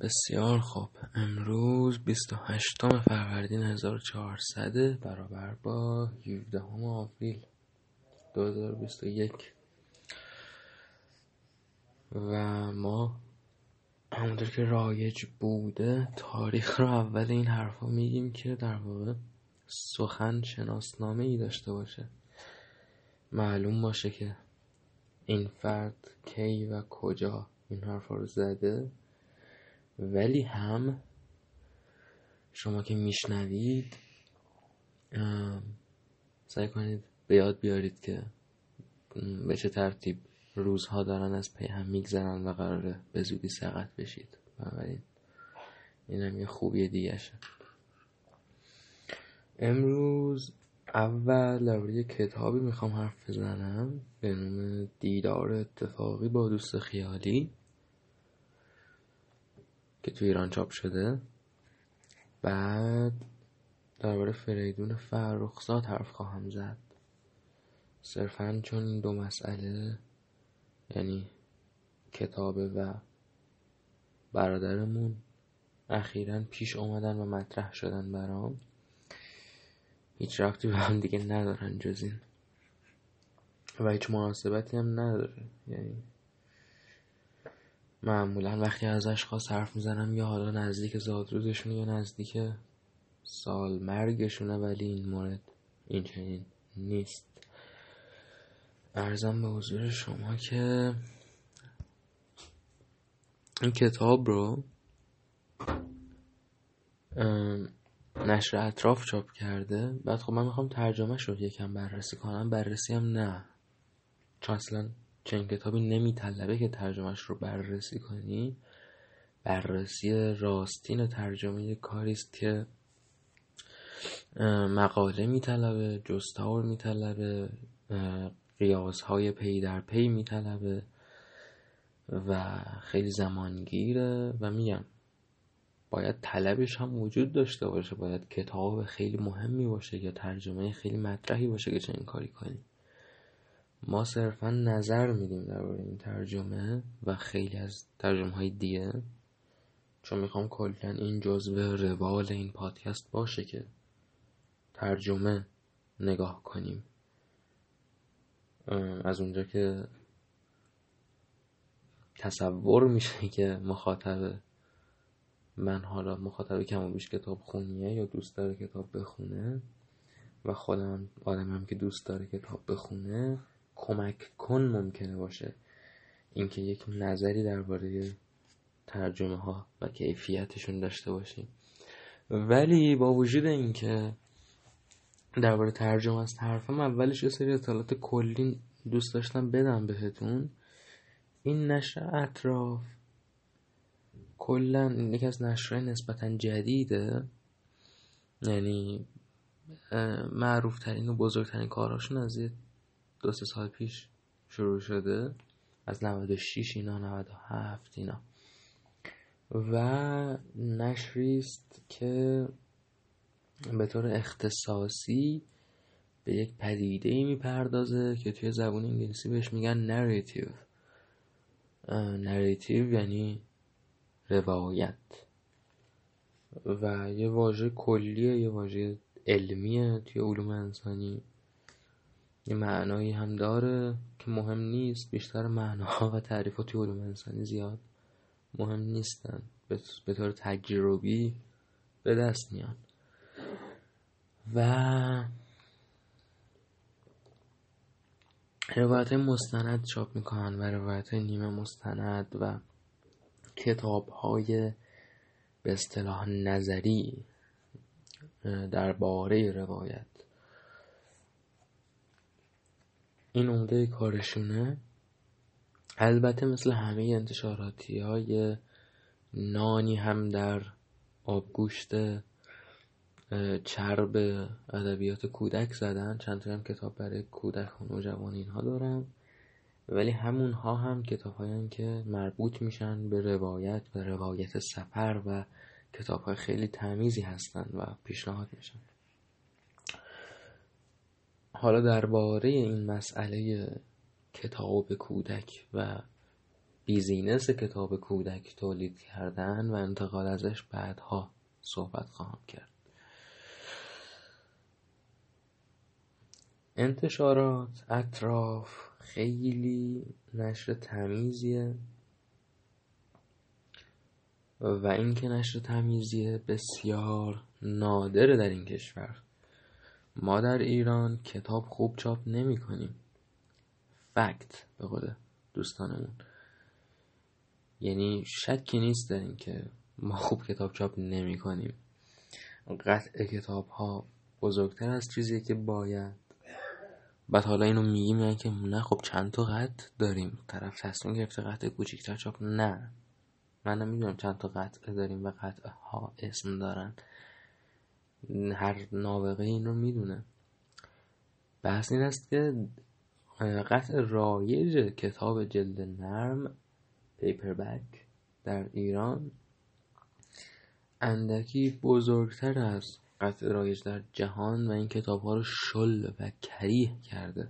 بسیار خوب. امروز 28 فروردین 1400 برابر با 17 آوریل 2021 و ما همونطور که رایج بوده تاریخ رو اول این حرفا میگیم که در واقع سخن شناسنامه ای داشته باشه. معلوم باشه که این فرد کی و کجا این حرفا رو زده. ولی هم شما که میشنوید سعی کنید به یاد بیارید که به چه ترتیب روزها دارن از پی هم میگذرن و قراره به زودی سقط بشید. بنابراین این هم یه خوبی دیگهشه. امروز اول درباره کتابی می‌خوام حرف بزنم به نام دیدار اتفاقی با دوست خیالی. که تو ایران چاپ شده. بعد درباره فریدون فرخزاد حرف خواهم زد. صرفا چون این دو مسئله یعنی کتابه و برادرمون اخیرا پیش اومدن و مطرح شدن برام هیچ رفتی به هم دیگه ندارن جز این. و هیچ مناسبتی هم نداره. یعنی معمولا وقتی از اشخاص حرف می‌زنم یا حالا نزدیک زادروزشونه یا نزدیک سال مرگشونه ولی این مورد این نیست. ارزم به حضور شما که این کتاب رو نشر اطراف چاپ کرده. بعد خب من می‌خوام ترجمه رو یکم بررسی کنم. بررسی هم نه. چون اصلا چنین کتابی نمیطلبه که ترجمهش رو بررسی کنی. بررسی راستین ترجمه کاریست که مقاله میطلبه جستار میطلبه قیاسهای پی در پی میطلبه و خیلی زمانگیره و میگم باید طلبش هم وجود داشته باشه. باید کتاب خیلی مهمی باشه یا ترجمه خیلی مطرحی باشه که چنین کاری کنی. ما صرفا نظر میدیم درباره این ترجمه و خیلی از ترجمه های دیگه چون می‌خوام کلا این جزو روال این پادکست باشه که ترجمه نگاه کنیم. از اونجا که تصور میشه که مخاطب من حالا مخاطب کم و بیش کتاب خونیه یا دوست داره کتاب بخونه و خودم آدمم که دوست داره کتاب بخونه کمک کن ممکنه باشه. اینکه یک نظری درباره ترجمه ها و کیفیتشون داشته باشیم. ولی با وجود اینکه درباره ترجمه از حرفم اولش یه سری اطلاعات کلی دوست داشتم بدم بهتون این نشر اطراف کلا یکی از نشرهای نسبتا جدیده. یعنی معروف ترین و بزرگترین کاراشون از یه دو سه سال پیش شروع شده. از 96 اینا 97 اینا. و نشری است که به طور اختصاصی به یک پدیده ای می‌پردازه که توی زبان انگلیسی بهش میگن narrative narrative یعنی روایت. و یه واژه کلیه یه واژه علمیه توی علوم انسانی. یه معنایی هم داره که مهم نیست بیشتر معناها و تعریفات علوم انسانی زیاد مهم نیستن. به طور تجربی به دست میان. و روایت مستند چاپ می‌کنن و روایت نیمه مستند و کتاب های به اصطلاح نظری درباره روایت. این عمده کارشونه البته مثل همه انتشاراتی های نانی هم در آبگوشت چرب ادبیات کودک زدن. چند هم کتاب برای کودک و نوجوان اینها دارم ولی همون ها هم کتاب که مربوط میشن به روایت به روایت سفر و کتاب های خیلی تمیزی هستن و پیشنهاد میشن. حالا درباره این مسئله کتاب کودک و بیزینس کتاب کودک تولید کردن و انتقال ازش بعدها صحبت خواهم کرد. انتشارات اطراف خیلی نشر تمیزیه و اینکه نشر تمیزیه بسیار نادره در این کشور. ما در ایران کتاب خوب چاپ نمی کنیم. فکت به قول دوستانمون. یعنی شکی نیست در که ما خوب کتاب چاپ نمی کنیم. قطع کتاب ها بزرگتر از چیزی که باید. بعد حالا اینو میگیم یعنی که نه خب چند تا قطع داریم. طرف تصمیم گرفته قطع کوچیکتر چاپ نه. من نمی‌دونم چند تا قطعه داریم و قطعه ها اسم دارن. هر نابغه این رو می‌دونه. بحث این است که قطع رایج کتاب جلد نرم پیپربک در ایران اندکی بزرگتر از قطع رایج در جهان و این کتاب ها رو شل و کریه کرده.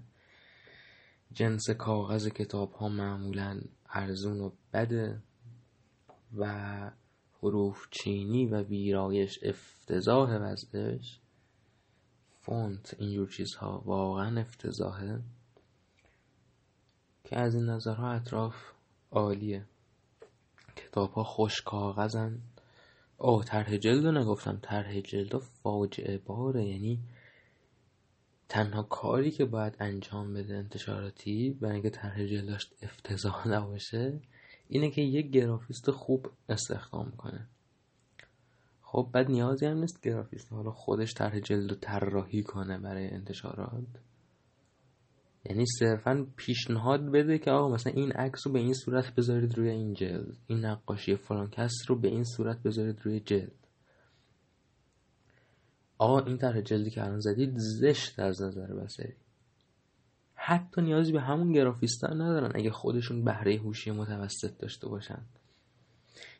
جنس کاغذ کتاب ها معمولا ارزون و بده و حروف چینی و ویرایش افتضاح وضعش. فونت اینجور چیزها واقعا افتضاحه. که از این نظرها اطراف عالیه. کتاب ها خوش کاغذن. اوه طرح جلد رو نگفتم. طرح جلد فاجعه باره. یعنی تنها کاری که باید انجام بده انتشاراتی برای اینکه طرح جلدش افتضاح نباشه اینه که یک گرافیست خوب استخدام کنه. خب بعد نیازی هم نیست گرافیست. حالا خودش طرح جلد و طراحی کنه برای انتشارات. یعنی صرفا پیشنهاد بده که آقا مثلا این عکس رو به این صورت بذارید روی این جلد. این نقاشی فلان کس رو به این صورت بذارید روی جلد. آقا این طرح جلدی که الان زدید زشت از نظر بسری حتی نیازی به همون گرافیستا ندارن اگه خودشون بهره هوشی متوسط داشته باشن.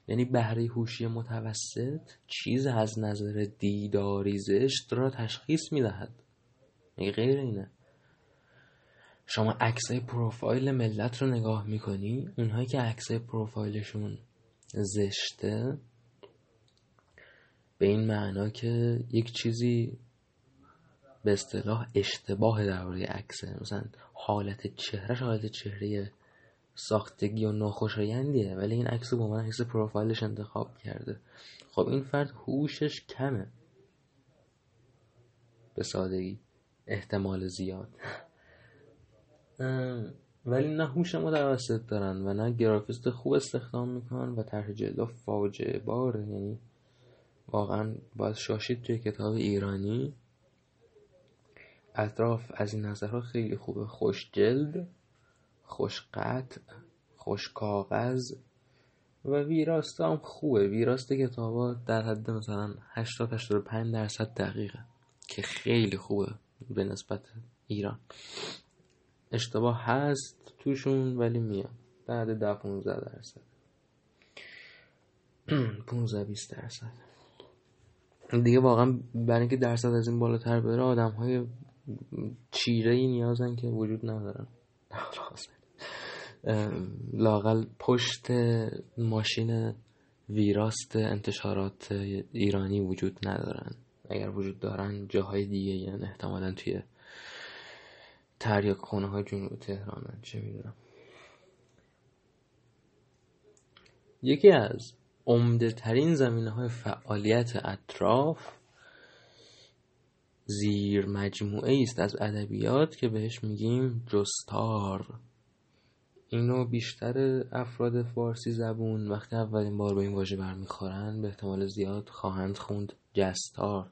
یعنی بهره هوشی متوسط چیز از نظر دیداری زشت را تشخیص می‌دهد. مگه غیر اینه. شما عکسای پروفایل ملت رو نگاه می‌کنی اونهایی که عکسای پروفایلشون زشته به این معنا که یک چیزی به اصطلاح اشتباه درباره عکسه مثلا حالت چهرهش حالت چهره ساختگی و ناخوشایندیه ولی این عکس به عنوان عکس پروفایلش انتخاب کرده. خب این فرد هوشش کمه. به سادگی. احتمال زیاد. ولی نه هوش متوسط دارن و نه گرافیست خوب استخدام می‌کنن و طرح جلد فاجعه باره. یعنی واقعا باید شاشید توی کتاب ایرانی. اطراف از این نظرها خیلی خوبه. خوش جلد خوش قطع خوش کاغذ و ویراست هم خوبه. ویراست کتابا در حد مثلا 80 85 درصد دقیقه که خیلی خوبه به نسبت ایران. اشتباه هست توشون ولی میاد. بعد ده 15 درصد. 15 20 درصد. دیگه واقعا برای اینکه درصد از این بالاتر بره آدم های چیره ای نیازن که وجود ندارن. لاقل پشت ماشین ویراست انتشارات ایرانی وجود ندارن. اگر وجود دارن جاهای دیگه یعنی احتمالا توی تریاک خونه های جنوب تهرانن چه می‌دونم. یکی از عمده ترین زمینه های فعالیت اطراف زیر مجموعه است از ادبیات که بهش میگیم جستار. اینو بیشتر افراد فارسی زبون وقتی اولین بار به این واژه برمیخورن به احتمال زیاد خواهند خوند جستار.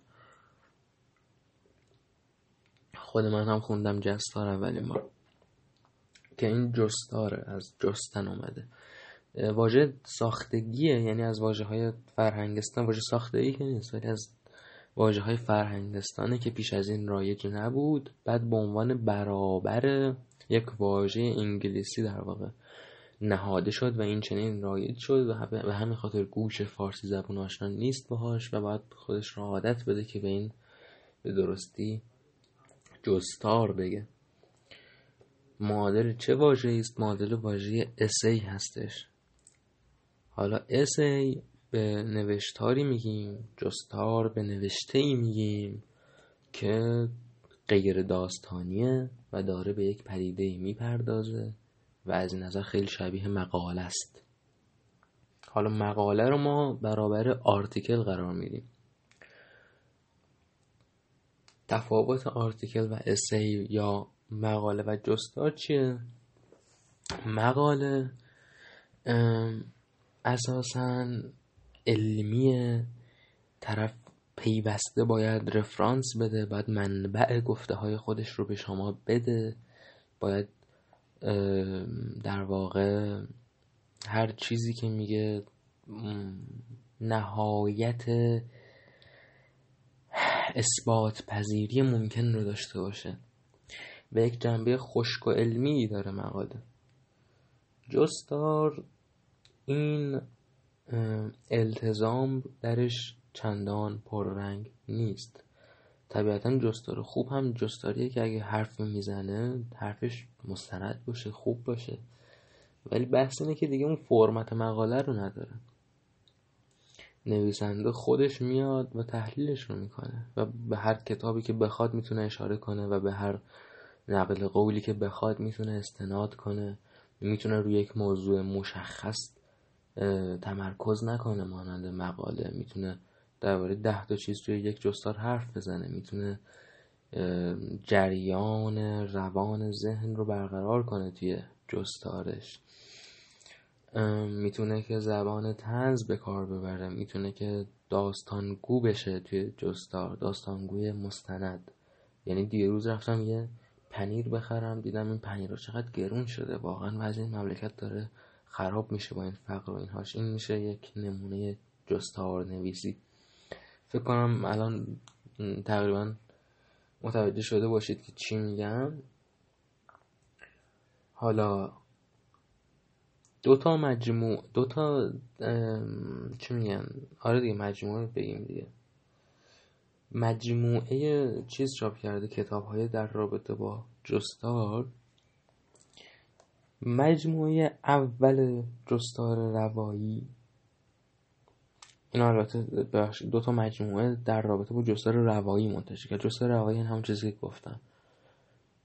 خود من هم خوندم جستار اولین بار. که این جستاره از جستن اومده. واژه ساختگیه یعنی از واژه های فرهنگستان واژه ساختگی که نیست ولی از واژه های فرهنگستانه که پیش از این رایج نبود بعد به عنوان برابر یک واژه انگلیسی در واقع نهاده شد و این چنین رایج شد و به همین خاطر گوش فارسی زبون آشنا نیست باهاش و باید خودش را عادت بده که به این به درستی جستار بگه. معادل چه واژه است؟ معادل واژه اسی هستش. حالا اسی به نوشتاری میگیم جستار به نوشته ای میگیم که غیر داستانیه و داره به یک پدیده ای می‌پردازه و از نظر خیلی شبیه مقاله است حالا مقاله رو ما برابر آرتیکل قرار میدیم تفاوت آرتیکل و اسی یا مقاله و جستار چیه؟ مقاله اساسا علمیه طرف پیوسته باید رفرانس بده باید منبع گفته های خودش رو به شما بده باید در واقع هر چیزی که میگه نهایت اثبات پذیری ممکن رو داشته باشه. و یک جنبه خشک و علمی داره مقاله. جستار این التزام درش چندان پررنگ نیست. طبیعتا جستار خوب هم جستاریه که اگه حرف می‌زنه حرفش مستند باشه خوب باشه. ولی بحث اینه که دیگه اون فرمت مقاله رو نداره. نویسنده خودش میاد و تحلیلش رو می‌کنه و به هر کتابی که بخواد می‌تونه اشاره کنه و به هر نقل قولی که بخواد می‌تونه استناد کنه. می‌تونه روی یک موضوع مشخص تمرکز نکنه مانند مقاله. می‌تونه درباره ده تا چیز توی یک جستار حرف بزنه. می‌تونه جریان روان ذهن رو برقرار کنه توی جستارش. می‌تونه که زبان تنز به کار ببره. می‌تونه که داستانگو بشه توی جستار. داستانگوی مستند. یعنی دیروز رفتم یه پنیر بخرم. دیدم این پنیر چقدر گرون شده. واقعا وضع این مملکت داره خراب میشه با این فقر و اینهاش. این میشه یک نمونه جستار نویسی فکر کنم الان تقریبا متوجه شده باشید که چی میگم. حالا دو تا مجموع دو تا چی میگن؟ آره دیگه مجموعه بگیم دیگه. مجموعه چیز چاپ کرده کتاب های در رابطه با جستار. مجموعه اول جستار روایی. این البته دو تا مجموعه در رابطه با جستار روایی منتشر کرد. جستار روایی همون چیزی که گفتم.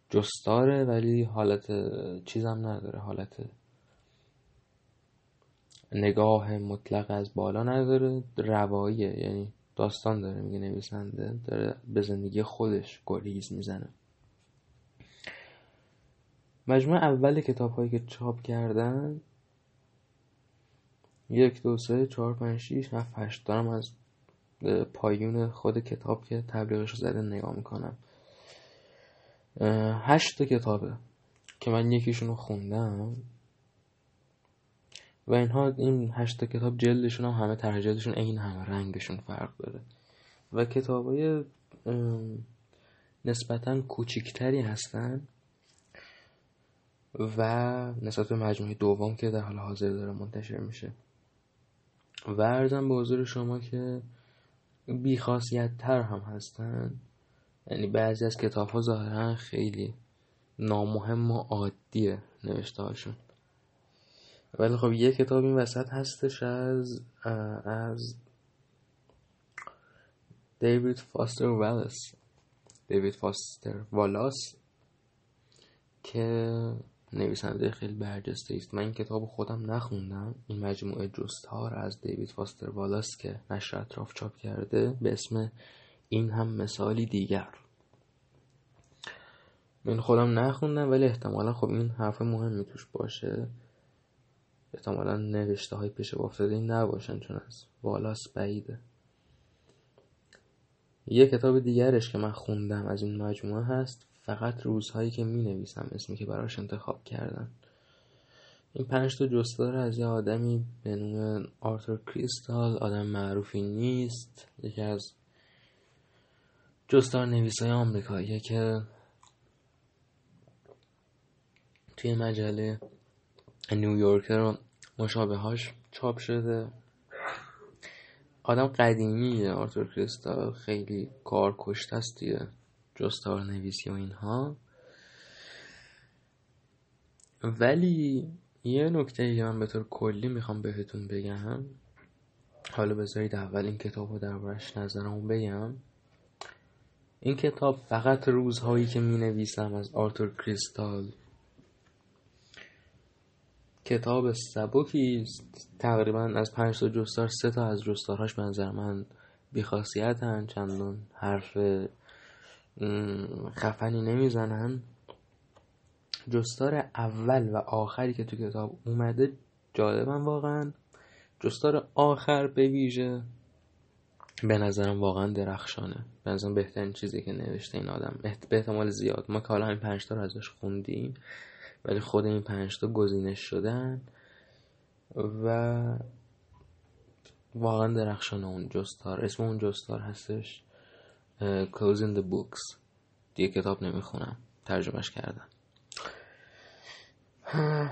جستاره ولی حالت چیزم نداره حالت نگاه مطلق از بالا نداره. رواییه یعنی داستان داره میگه نویسنده داره به زندگی خودش گریز می‌زنه. مجموعه اول کتاب هایی که چاپ کردن یک دو سه چهار پنج شیش هفت هشت. دارم از پایون خود کتاب که تبلیغش رو زده نگاه می‌کنم. هشت کتابه که من یکیشون رو خوندم. و اینها این هشت کتاب جلدشون هم همه طرح جلدشون این همه رنگشون فرق داره. و کتاب های نسبتا کوچیکتری هستن. و نسبت به مجموعه دوم که در حال حاضر داره منتشر میشه. و ارزم به حضور شما که بیخاصیت تر هم هستن. یعنی بعضی از کتاب ها ظاهرا خیلی نامهم و عادیه نوشته هاشون. ولی خب یه کتاب این وسط هستش از از دیوید فاستر والاس دیوید فاستر والاس که نویسنده خیلی برجسته است. من این کتاب خودم نخوندم. این مجموعه جستار از دیوید فاستر والاس که نشر اطراف چاپ کرده به اسم این هم مثالی دیگر. من خودم نخوندم ولی احتمالا خب این حرف مهمی توش باشه. احتمالا نوشته های پیش افتاده این نباشن چون از والاس بعیده. یه کتاب دیگرش که من خوندم از این مجموعه هست فقط روزهایی که می نویسم اسمی که براش انتخاب کردن این پنج تا جستار از یه آدمی به نوم آرتور کریستال آدم معروفی نیست. یکی از جستار نویسای آمریکاییه که توی مجله نیویورکر و مشابهاش چاپ شده. آدم قدیمیه آرتور کریستال خیلی کار کشته است دیگه جستار نویسی و اینها. ولی یه نکته که من به طور کلی می‌خوام بهتون بگم حالا بذارید اول این کتاب رو دربارش نظرمو بگم. این کتاب فقط روزهایی که می نویسم از آرتور کریستال. کتاب سبکی است. تقریبا از پنج تا جستار سه تا از جستارهاش به نظر من بیخاصیت هن چندون حرف خفنی نمی‌زنن. جستار اول و آخری که تو کتاب اومده جالبم واقعا. جستار آخر به ویژه به نظرم واقعا درخشانه. به نظرم بهترین چیزی که نوشته این آدم. به احتمال زیاد. ما که حالا این پنجتا رو ازش خوندیم ولی خود این پنجتا گزینش شدن و واقعا درخشانه اون جستار. اسم اون جستار هستش. Closing the Books. دیگه کتاب نمی‌خونم. ترجمهش کردم.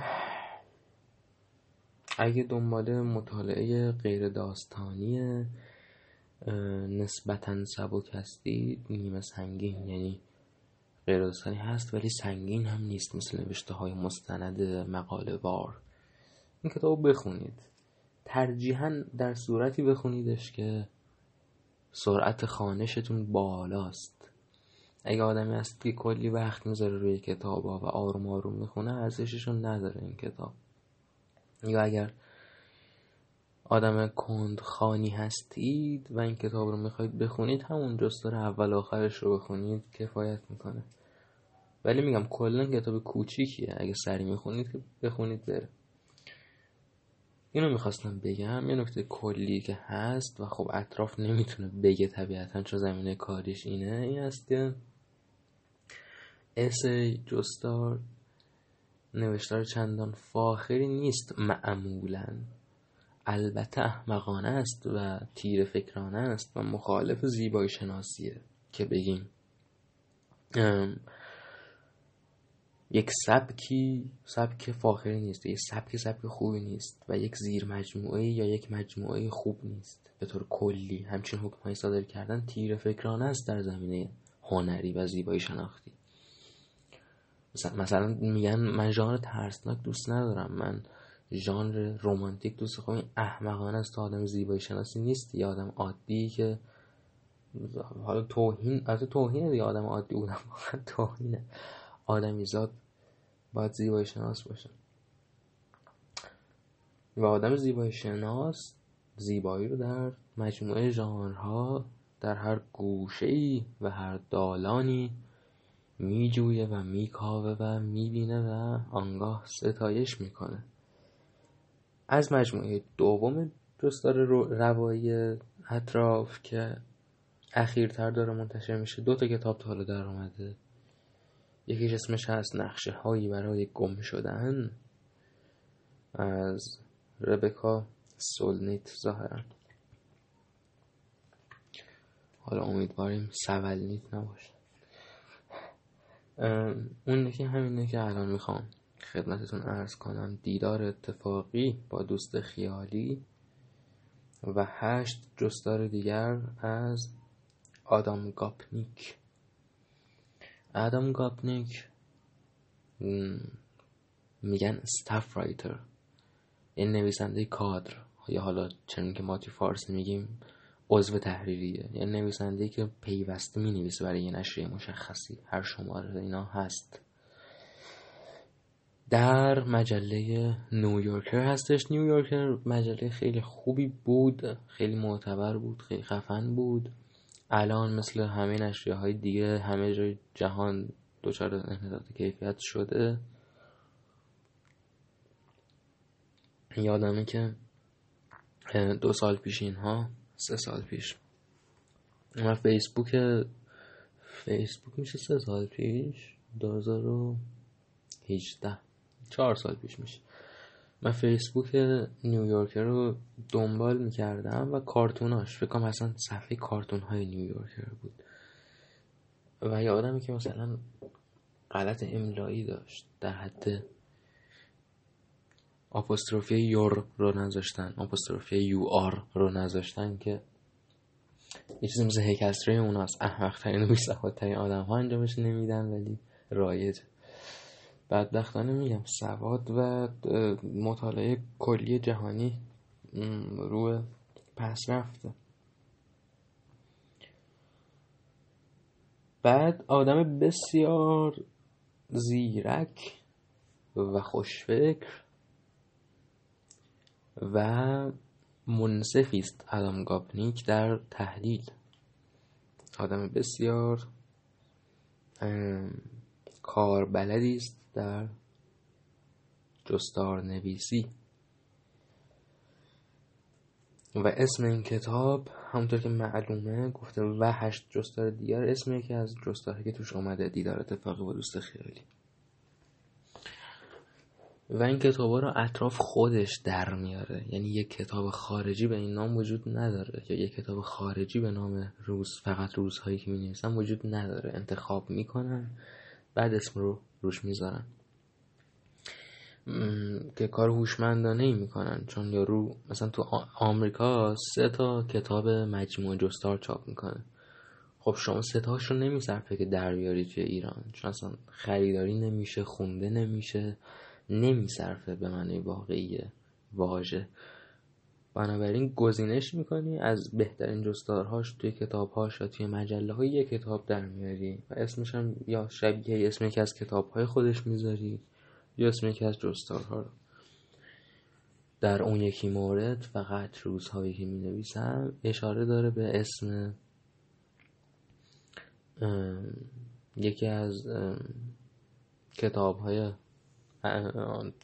اگه دنبال مطالعه غیر داستانی نسبتا سبک هستی نیمه سنگین یعنی غیر داستانی هست ولی سنگین هم نیست مثل نوشته های مستند مقاله وار. این کتاب بخونید. ترجیحا در صورتی بخونیدش که سرعت خانشتون بالاست. اگه آدمی هست که کلی وقت می‌ذاره روی کتاب ها و آروم آروم می‌خونه ارزششون نداره این کتاب. یا اگر آدم کند خانی هستید و این کتاب رو می‌خواید بخونید همون جستار اول آخرش رو بخونید کفایت می‌کنه. ولی میگم کلا کتاب کوچیکیه. اگه سری می‌خونید که بخونید بره. اینو می‌خواستم بگم یه نکته کلی که هست و خب اطراف نمی‌تونه بگه طبیعتا چون زمینه کاریش اینه این است که اسی جستار نوشتار چندان فاخری نیست معمولا. البته احمقانه است و تیر فکرانه است و مخالف زیبایی شناسیه که بگیم. یک سبکی سبک فاخری نیست یک سبک سبک خوبی نیست و یک زیر مجموعه یا یک مجموعه خوب نیست. به طور کلی همچین حکمهایی صادر کردن تیر فکرانه است در زمینه هنری و زیبایی شناختی. مثلا میگن من ژانر ترسناک دوست ندارم من ژانر رومانتیک دوست خب این احمقانه است آدم زیبایی شناسی نیست یا آدم عادی که حالا توهین از توهینه دیگه آدم عادی بودم توهینه. آدمی زاد باید زیبایی شناس باشه. و آدم زیبایی شناس زیبایی رو در مجموعه ژانرها در هر گوشه ای و هر دالانی میجویه و میکاوه و می‌بینه و آنگاه ستایش می‌کنه. از مجموعه دوم جستار روایی اطراف که اخیرتر داره منتشر میشه دو تا کتاب تا حالا در آمده یکیش اسمش هست نقشه هایی برای گم شدن. از ربکا سولنیت ظاهرا. حالا امیدواریم سولنیت نباشه. اون که همینه که الان می‌خوام خدمتتون عرض کنم. دیدار اتفاقی با دوست خیالی و هشت جستار دیگر از آدام گاپنیک. آدام گاپنیک میگن staff writer این نویسنده کادر. یا حالا چنین که ما توی فارسی میگیم عضو تحریریه. یعنی نویسنده که پیوسته می نویسه برای یه نشریه مشخصی. هر شماره اینا هست. در مجله نیویورکر هستش. نیویورکر مجله خیلی خوبی بود. خیلی معتبر بود. خیلی خفن بود. الان مثل همه نشریه دیگه همه جای جهان دچار انحطاط کیفیت شده. یادمه که دو سال پیش اینها سه سال پیش. من فیسبوک فیسبوک میشه سه سال پیش؟ دو هیچده چهار سال پیش میشه. من فیسبوک نیویورکر رو دنبال می‌کردم و کارتوناش فکر کنم اصلا صفحه کارتون های نیویورکر بود. و یه آدمی که مثلا غلط املایی داشت در حد آپوستروفی یور رو نذاشتن آپوستروفی یو آر رو نذاشتن که یه چیزی مثل هیکستری اوناست. احمق ترین و بیسواد ترین آدم ها انجامش نمیدن ولی رایج بدبختانه میگم سواد و مطالعه کلی جهانی روی پس رفته. بعد آدم بسیار زیرک و خوشفکر و منصفی است. ادم گاپنیک در تحلیل. آدم بسیار کاربلدی است. در جستار نویسی و اسم این کتاب همونطور که معلومه گفته و هشت جستار دیگر اسم یکی از جستارهایی که توش آمده دیدار اتفاقی با دوست خیالی. و این کتاب رو اطراف خودش در میاره. یعنی یک کتاب خارجی به این نام وجود نداره. یا یک کتاب خارجی به نام روز فقط روزهایی که می وجود نداره. انتخاب می‌کنن بعد اسم رو روش می‌ذارن. که کار هوشمندانه ای می‌کنن. چون یارو مثلا تو آمریکا سه تا کتاب مجموعه جستار چاپ می‌کنه. خب شما سه رو نمیصرفه که در بیاری توی ایران. چون اصلا خریداری نمیشه خونده نمیشه. نمیصرفه به معنی واقعی واژه. بنابراین گزینش می‌کنی؟ از بهترین جستارهاش توی کتابهاش یا توی مجله های یه کتاب در میاری؟ و اسمش هم یا شبیه اسم یکی از کتابهای خودش می‌ذاری یا اسم یکی از جستارها رو؟ در اون یکی مورد فقط روزهایی که می نویسم اشاره داره به اسم یکی از کتاب های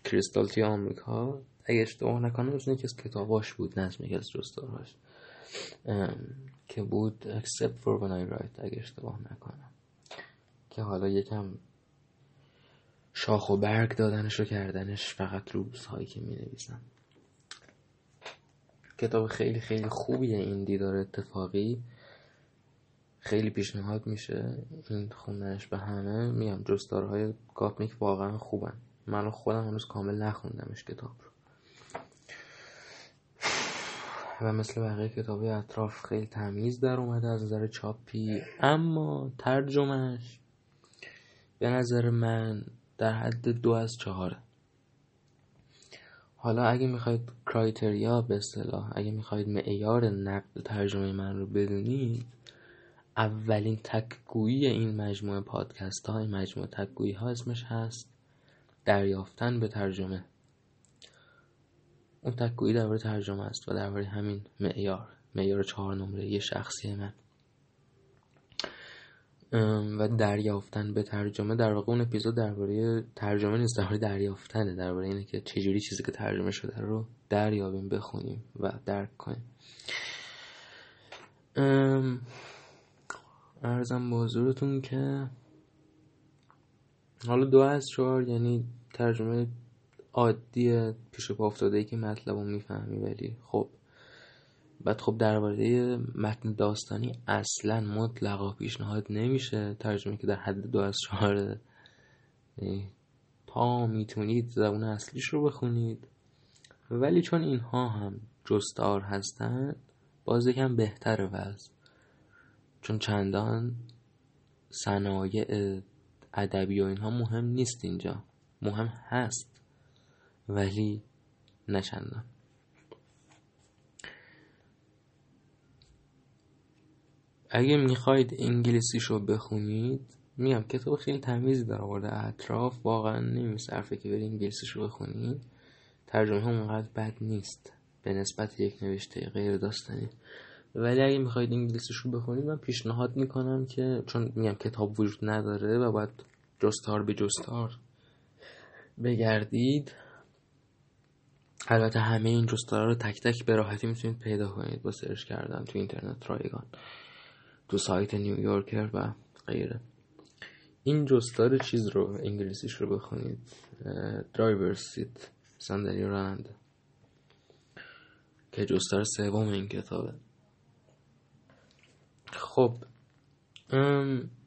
کریستالتی آمریکا. اگه اشتباه نکنم مثل یکی از کتاباش بود نظم یکی از جستارهاش که بود Except for when I write اگه اشتباه نکنم. که حالا یکم شاخ و برگ دادنش و کردنش فقط روزهایی که می نویسم کتاب خیلی خیلی خوبیه این دیدار اتفاقی. خیلی پیشنهاد میشه این خوندنش به همه. میگم جستارهای گاپنیک واقعا خوبن. من خودم هنوز کامل نخوندمش کتاب رو. و مثل بقیه کتاب اطراف خیلی تمیز در اومده از نظر چاپی اما ترجمهش به نظر من در حد دو از چهاره حالا اگه می‌خواید کرایتریا به اصطلاح اگه می‌خواید معیار نقد ترجمه من رو بدونید اولین تکگویی این مجموعه پادکست ها این مجموعه تکگویی ها اسمش هست دریافتن به ترجمه. اون تکگویی درباره ترجمه است و درباره همین معیار معیار چهار نمره شخصی من. و دریافتن به ترجمه. در واقع اون اپیزود درباره ترجمه نیست درباره دریافتنه. درباره اینه که چجوری چیزی که ترجمه شده رو دریابیم بخونیم و درک کنیم. ارزم بازورتون که حالا دو از چهار یعنی ترجمه عادی پیش پا افتاده ای که مطلب رو می‌فهمی ولی خب. بعد خب درباره متن داستانی اصلا مطلقا پیشنهاد نمیشه. ترجمه که در حد دو از چهار. تا می‌تونید زبون اصلیش رو بخونید. ولی چون اینها هم جستار هستند باز یکم بهتر وضع. چون چندان صنایع ادبی و اینها مهم نیست اینجا. مهم هست. ولی نچندان اگه می‌خواید انگلیسیش رو بخونید میگم کتاب خیلی تمیزی در آورده. اطراف واقعا نمیصرفه که برید انگلیسیش رو بخونید. ترجمه هم اونقدر بد نیست. به نسبت یک نوشته غیر داستانی. ولی اگه می‌خواید انگلیسیش رو بخونید من پیشنهاد می‌کنم که چون میگم کتاب وجود نداره و باید جستار به جستار بگردید. البته همه این جستارا رو تک تک به راحتی می‌تونید پیدا کنید با سرچ کردن تو اینترنت رایگان. تو سایت نیویورکر و غیره. این جستار چیز رو انگلیسیش رو بخونید. Driver's Seat صندلی راننده که جستار سوم این کتابه. خب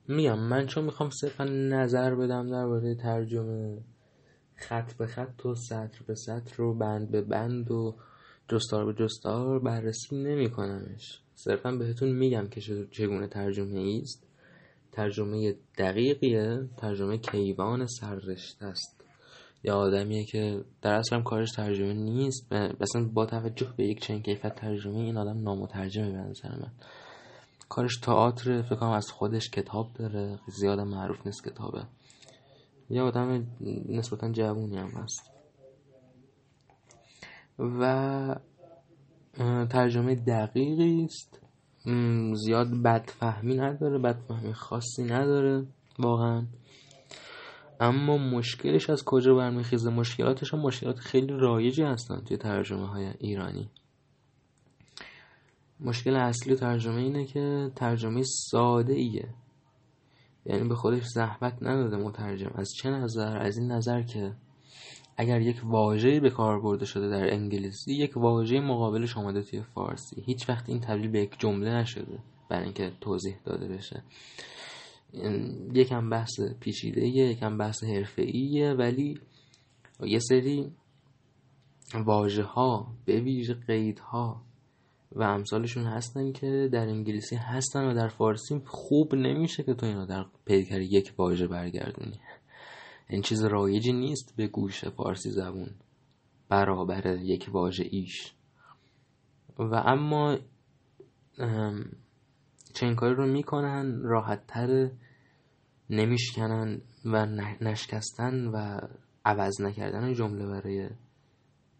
میگم من چون می‌خوام صرفا نظر بدم درباره ترجمه خط به خط و سطر به سطر رو بند به بند و جستار به جستار بررسی نمی کنمش صرفا بهتون میگم که چگونه ترجمه است. ترجمه دقیقیه ترجمه کیوان سررشته است. یا آدمیه که در اصل هم کارش ترجمه نیست. مثلا با توجه به یک چنین کیفیت ترجمه این آدم نامترجمه به نظر من. کارش تئاتر فکر کنم از خودش کتاب داره. زیاد معروف نیست کتابه. یه آدم نسبتا جوونی هم هست. و ترجمه دقیقی است. زیاد بدفهمی نداره بدفهمی خاصی نداره واقعا. اما مشکلش از کجا برمیخیزه؟ مشکلاتش هم مشکلات خیلی رایجی هستن توی ترجمه های ایرانی. مشکل اصلی ترجمه اینه که ترجمه ساده ایه یعنی به خودش زحمت نداده مترجم. از چه نظر؟ از این نظر که اگر یک واژه به کار برده شده در انگلیسی یک واژه مقابلش آمده توی فارسی. هیچ وقت این تبدیل به یک جمله نشده برای اینکه توضیح داده بشه. یکم بحث پیچیده یکم بحث حرفه‌ایه ولی یه سری واژه ها به ویژه قیدها و امثالشون هستن که در انگلیسی هستن و در فارسی خوب نمیشه که تو اینا در پیکر یک واژه برگردونی. این چیز رایجی نیست به گوش فارسی زبون. برابر یک واژه ایش. و اما چنین کاری رو می‌کنن؟ راحت تر نمیشکنن و نشکستن و عوض نکردن جمله برای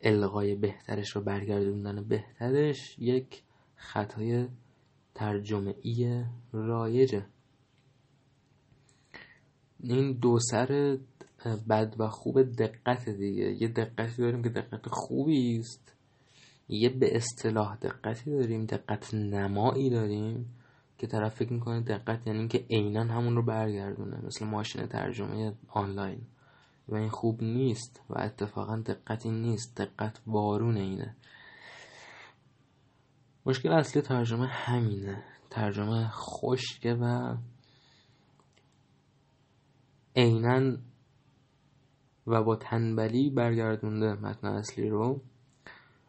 القای بهترش و برگردوندن بهترش یک خطای ترجمه ای رایجه. این دو سر بد و خوب دقت دیگه. یه دقتی داریم که دقت خوبی است. یه به اصطلاح دقتی داریم دقت نمایی داریم که طرف فکر می‌کنه دقت یعنی که عینا همون رو برگردونه مثل ماشین ترجمه آنلاین. و این خوب نیست و اتفاقا دقتی نیست دقت بارون اینه. مشکل اصلی ترجمه همینه. ترجمه خشکه و عینا و با تنبلی برگردونده متن اصلی رو.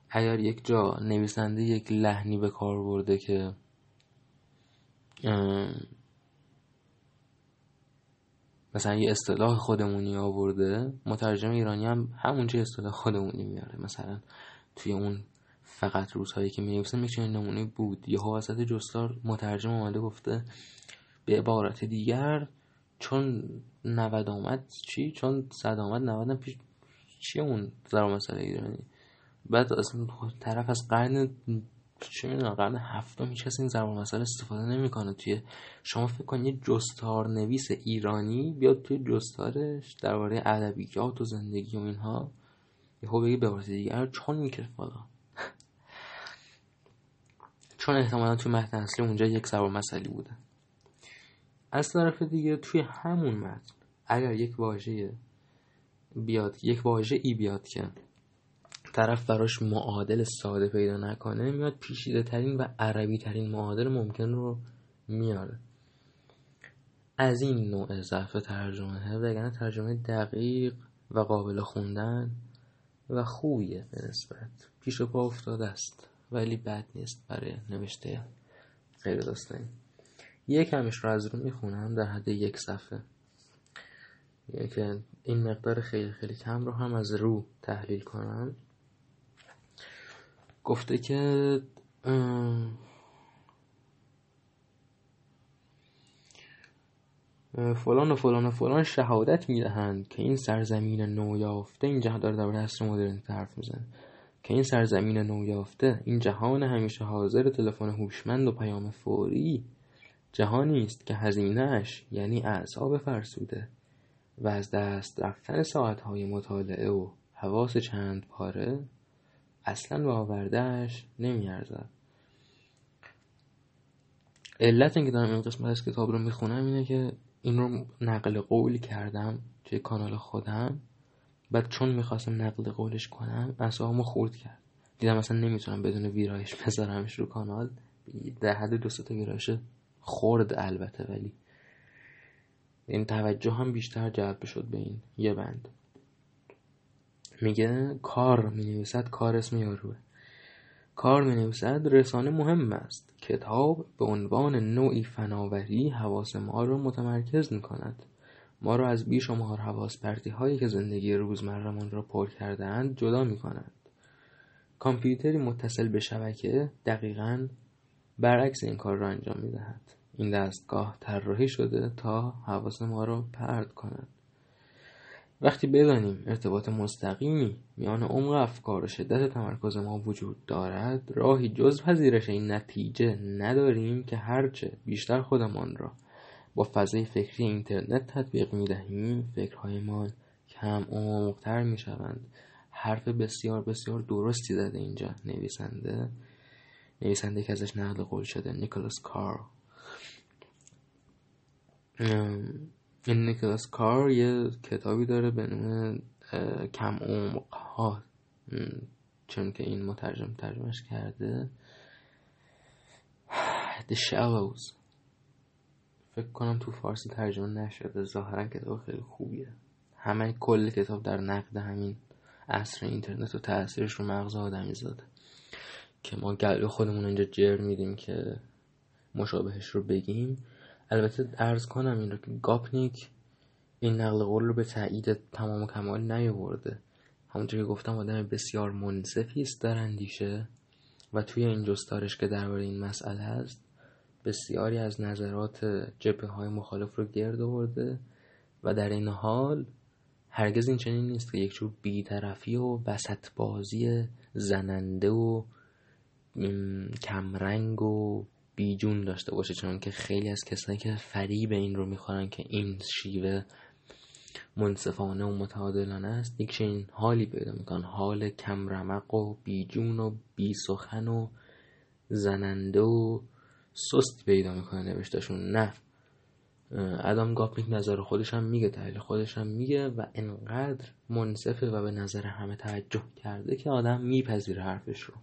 اگر یک جا نویسنده یک لحنی به کار برده که مثلا یه اصطلاح خودمونی آورده مترجم ایرانی هم همون اصطلاح خودمونی میاره. مثلا توی اون فقط روزهایی که می نویسه میشه نمونه بود. یه وسط جستار مترجم اومده گفته به عبارت دیگر چون 90 آمد چی؟ چون صد آمد 90 پیش چی اون ضرب مسئله ایرانی؟ بعد اصلا طرف از قرن چه می‌دونم قرن هفتم هیچ کسی این ضرب مسئله استفاده نمی‌کنه. توی شما فکر کنید جستار نویس ایرانی بیاد توی جستارش درباره ادبیات و زندگی و اینها یهو بگی به عبارت دیگر چون می‌کرد فالا. چون احتمالا توی متن اصلی اونجا یک ضرب مسئله بوده. از طرف دیگه توی همون متن اگر یک واژه بیاد یک واژه ای بیاد که طرف براش معادل ساده پیدا نکنه میاد پیشیده ترین و عربی ترین معادل ممکن رو میاره. از این نوع ضعف ترجمه وگرنه ترجمه دقیق و قابل خوندن و خوبیه به نسبت. پیش و پا افتاده است ولی بد نیست برای نوشته غیر داستانی یک کمش رو از رو می‌خونم در حد یک صفحه. که این مقدار خیلی خیلی کم رو هم از رو تحلیل کنم. گفته که فلان و فلان و فلان شهادت می‌دهند که این سرزمین نویافته این جهان داره در عصر مدرن حرف میزن که این سرزمین نویافته این جهان همیشه حاضر تلفن هوشمند و پیام فوری جهانی است که هزینهش یعنی اعصاب فرسوده و از دست رفتن ساعتهای مطالعه و حواس چند پاره اصلا به آوردهش نمیارزد. علت اینکه دارم این قسمت از کتاب رو می‌خونم اینه که این رو نقل قول کردم توی کانال خودم بعد چون می‌خواستم نقل قولش کنم اصابمو خورد کرد. دیدم اصلا نمی‌تونم بدون ویرایش بذارمش رو کانال. در حد دو تا ویرایش خورد البته ولی این توجه هم بیشتر جلب شد به این یه بند. میگه کار می نویسد کار اسم یاروه. کار می نویسد رسانه مهم است. کتاب به عنوان نوعی فناوری حواس ما را متمرکز می کند ما را از بیشمار حواس پرتی هایی که زندگی روزمرهمان را پر کرده اند جدا می کند کامپیوتری متصل به شبکه دقیقا برعکس این کار را انجام می دهد این دستگاه طراحی شده تا حواس ما را پرد کند. وقتی بدانیم ارتباط مستقیمی میان عمق افکار و شدت تمرکز ما وجود دارد راهی جز پذیرش این نتیجه نداریم که هرچه بیشتر خودمان را با فضای فکری اینترنت تطبیق می دهیم فکرهایمان کم عمقتر می شوند حرف بسیار بسیار درستی زده اینجا. نویسنده نویسنده که ازش نقل قول شده نیکلاس کار نیکلاس کار یه کتابی داره به نوع کم عمق ها. چون که این مترجم ترجمهش کرده. The Shallows. فکر کنم تو فارسی ترجمه نشده. ظاهرا کتاب خیلی خوبیه. همه کل کتاب در نقد همین عصر اینترنت و تاثیرش رو مغز آدمی زاده که ما گلو خودمون اینجا جر میدیم که مشابهش رو بگیم. البته ارز کنم این رو که گاپنیک این نقل قول رو به تایید تمام کمال نیاورده. همونطور که گفتم آدم بسیار منصفی است در اندیشه و توی این جستارش که درباره این مسئله است بسیاری از نظرات جبه های مخالف رو گرد آورده و در این حال هرگز این چنین نیست که یک جور بیطرفی و وسط بازی زننده و کمرنگ و بیجون داشته باشه چون که خیلی از کسایی که فریب این رو می‌خورن که این شیوه منصفانه و متعادلانه است یک چنین حالی پیدا می‌کنن. حال کمرمق و بیجون و بیسخن و زننده و سست پیدا می‌کنه نوشتشون نه. ادام گاپنیک نظر خودش هم میگه تحلیل خودش هم میگه و انقدر منصفه و به نظر همه توجه کرده که آدم میپذیره حرفش رو.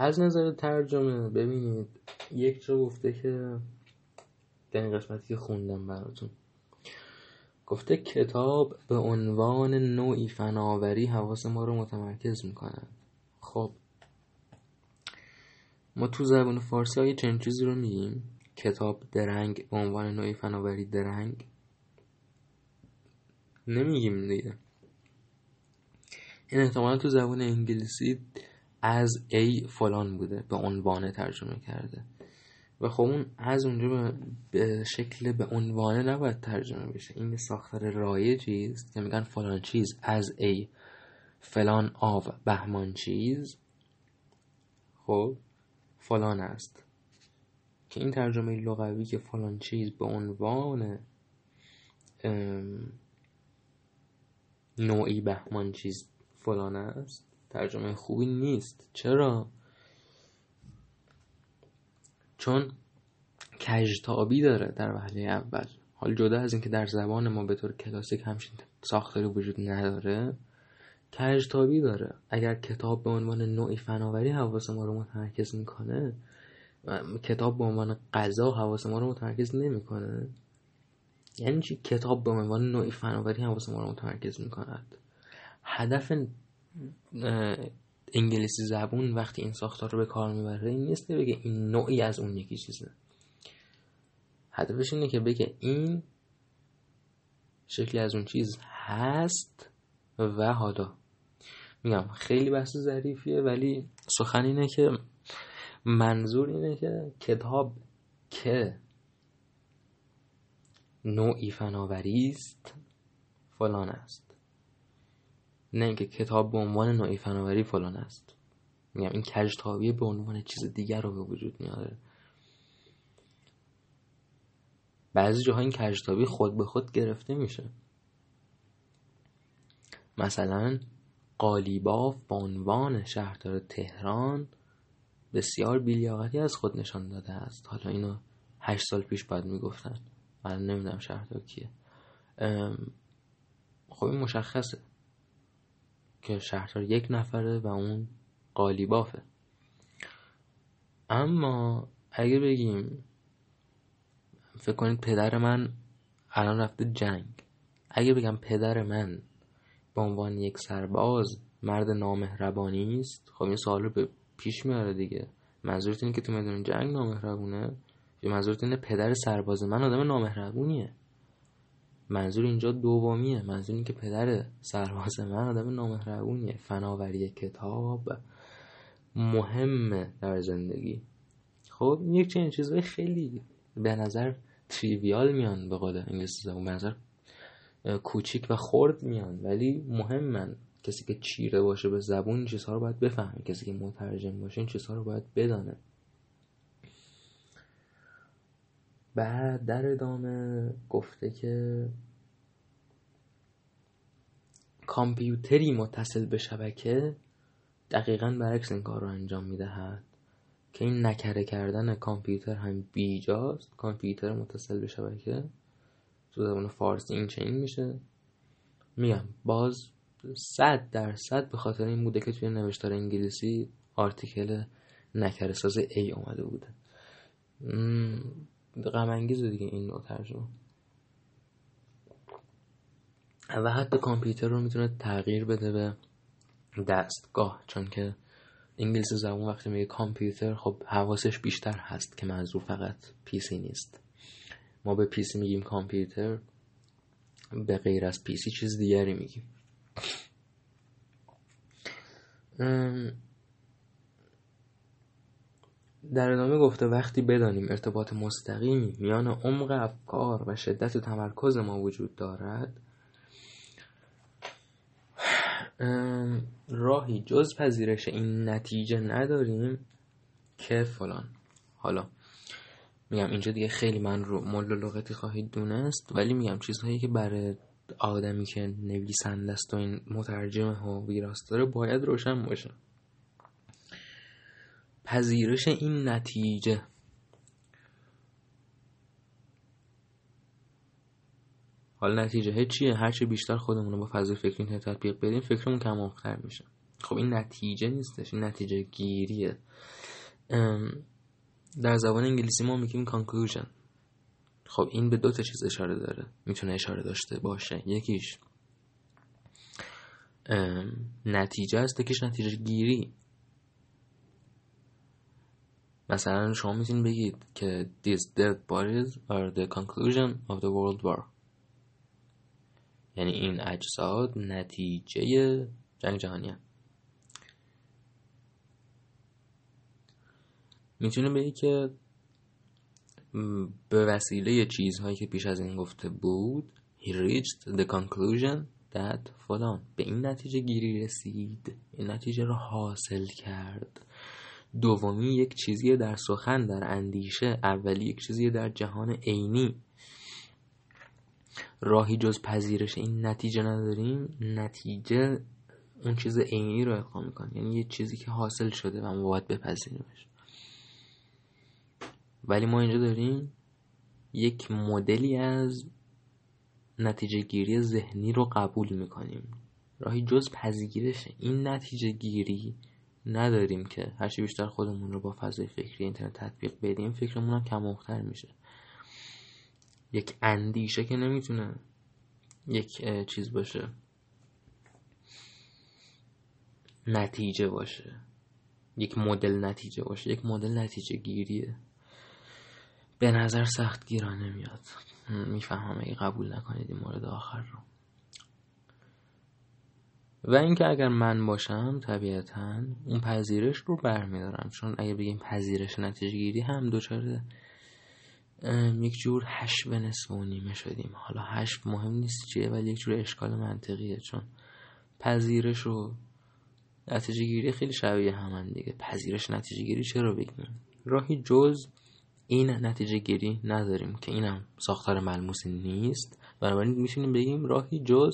از نظر ترجمه. ببینید. یک جا گفته که در این قسمتی که خوندم براتون. گفته کتاب به عنوان نوعی فناوری حواس ما رو متمرکز می‌کنه خب. ما تو زبان فارسی های چند چیزی رو میگیم. کتاب درنگ به عنوان نوعی فناوری درنگ. نمیگیم دیگه. این احتمالا تو زبان انگلیسی از ای فلان بوده به عنوان ترجمه کرده. و خب اون از اونجا به شکل به عنوانه نباید ترجمه بشه. این ساختار رایجی است که میگن فلان چیز از ای فلان آو بهمان چیز. خب فلان است. که این ترجمه لغوی که فلان چیز به عنوان نوعی بهمان چیز فلان است ترجمه خوبی نیست. چرا؟ چون کجتابی داره در وهله اول. حال جدا از اینکه در زبان ما به طور کلاسیک همچین ساختاری وجود نداره کجتابی داره. اگر کتاب به عنوان نوعی فناوری حواس ما رو متمرکز می‌کنه کتاب به عنوان غذا حواس ما رو متمرکز نمی‌کنه. یعنی چی؟ کتاب به عنوان نوعی فناوری حواس ما رو متمرکز می‌کند. هدف انگلیسی زبون وقتی این ساختار رو به کار می‌بره این نیست که بگه این نوعی از اون یکی چیزه. هدفش اینه که بگه این شکلی از اون چیز هست و حالا. میگم خیلی بحث ظریفیه ولی سخن اینه که منظور اینه که کتاب که نوعی فناوری است فلان است. نه اینکه کتاب به عنوان نوعی فناوری فلان است. میگم این کجتابی به عنوان چیز دیگر رو به وجود میاره. بعضی جاها این کجتابی خود به خود گرفته میشه. مثلا قالیباف به عنوان شهردار تهران بسیار بیلیاقتی از خود نشان داده است. حالا اینو هشت سال پیش باید می‌گفتن. من نمی‌دونم شهردار کیه. خب این مشخصه. که شهردار یک نفره و اون قالیبافه اما اگه بگیم فکر کنید پدر من الان رفته جنگ. اگه بگم پدر من به عنوان یک سرباز مرد نامهربانی است خب این سوال رو به پیش میاره دیگه. منظورت اینه که تو میدون جنگ نامهربونه؟ یا منظورت اینه پدر سرباز من آدم نامهربونیه؟ منظور اینجا دومیه. منظور اینه که پدر سرباز من آدم نامهربونیه فناوری کتاب مهمه در زندگی. خب یک چنین چیزهای خیلی به نظر تریویال میان به قول انگلیسی زبان به نظر کوچیک و خرد میان. ولی مهمن. کسی که چیره باشه به زبون این چیزها رو باید بفهمه. کسی که مترجم باشه این چیزها رو باید بدانه. بعد در ادامه گفته که کامپیوتری متصل به شبکه دقیقا برعکس این کار رو انجام می‌دهد. که این نکره کردن کامپیوتر هم بیجاست. کامپیوتر متصل به شبکه تو زبان فارسی این چنین میشه؟ میگم باز صد درصد به خاطر این بوده که توی نوشتار انگلیسی آرتیکل نکره ساز ای اومده بوده. غم دیگه این نوع ترجمه. و حتی کامپیوتر رو می‌تونه تغییر بده به دستگاه چون که انگلیسی زبان وقتی میگه کامپیوتر خب حواسش بیشتر هست که منظور فقط پیسی نیست. ما به پیسی میگیم کامپیوتر به غیر از پیسی چیز دیگری میگیم. در ادامه گفته وقتی بدانیم ارتباط مستقیمی میان عمق افکار و شدت و تمرکز ما وجود دارد راهی جز پذیرش این نتیجه نداریم که فلان. حالا میگم اینجا دیگه خیلی من رو مل لغتی خواهید دونست ولی میگم چیزهایی که برای آدمی که نویسنده است و این مترجمه و ویراست داره باید روشن باشه. پذیرش این نتیجه. حالا نتیجه چیه؟ هرچی بیشتر خودمون رو با فضای فکری تطبیق بدیم فکرمون کمافتر میشه. خب این نتیجه نیستش این نتیجه گیریه. در زبان انگلیسی ما میگیم conclusion. خب این به دو تا چیز اشاره داره. می‌تونه اشاره داشته باشه. یکیش نتیجه است یکیش نتیجه گیری. مثلا شما می‌تونید بگید که these dead bodies are the conclusion of the world war. یعنی این اجساد نتیجه جنگ جهانی می‌تونه بگی که به وسیله چیزهایی که پیش از این گفته بود he reached the conclusion that فلان. به این نتیجه گیری رسید. این نتیجه رو حاصل کرد. دومی یک چیزی در سخن در اندیشه. اولی یک چیزی در جهان عینی. راهی جز پذیرش این نتیجه نداریم. نتیجه اون چیز عینی رو القا می‌کنه. یعنی یه چیزی که حاصل شده و ما باید بپذیریمش. ولی ما اینجا داریم یک مدلی از نتیجه گیری ذهنی رو قبول می‌کنیم. راهی جز پذیرش این نتیجه گیری نداریم که هرچی بیشتر خودمون رو با فضای فکری اینترنت تطبیق بدیم فکرمون هم کم میشه. یک اندیشه که نمی‌تونه یک چیز باشه. نتیجه باشه. یک مدل نتیجه باشه. یک مدل نتیجه گیریه. به نظر سخت گیرانه میاد می‌فهمم اگه قبول نکنید این مورد آخر رو. و اینکه اگر من باشم طبیعتا اون پذیرش رو برمیدارم. چون اگه بگیم پذیرش نتیجه گیری هم دوچاره یک جور حشو نصف و نیمه شدیم. حالا حشو مهم نیست چیه ولی یک جور اشکال منطقیه. چون پذیرش و نتیجه گیری خیلی شبیه همن دیگه. پذیرش نتیجه گیری چرا بگیم؟ راهی جز این نتیجه گیری نداریم که اینم ساختار ملموسی نیست. بنابراین می‌تونیم بگیم راهی جز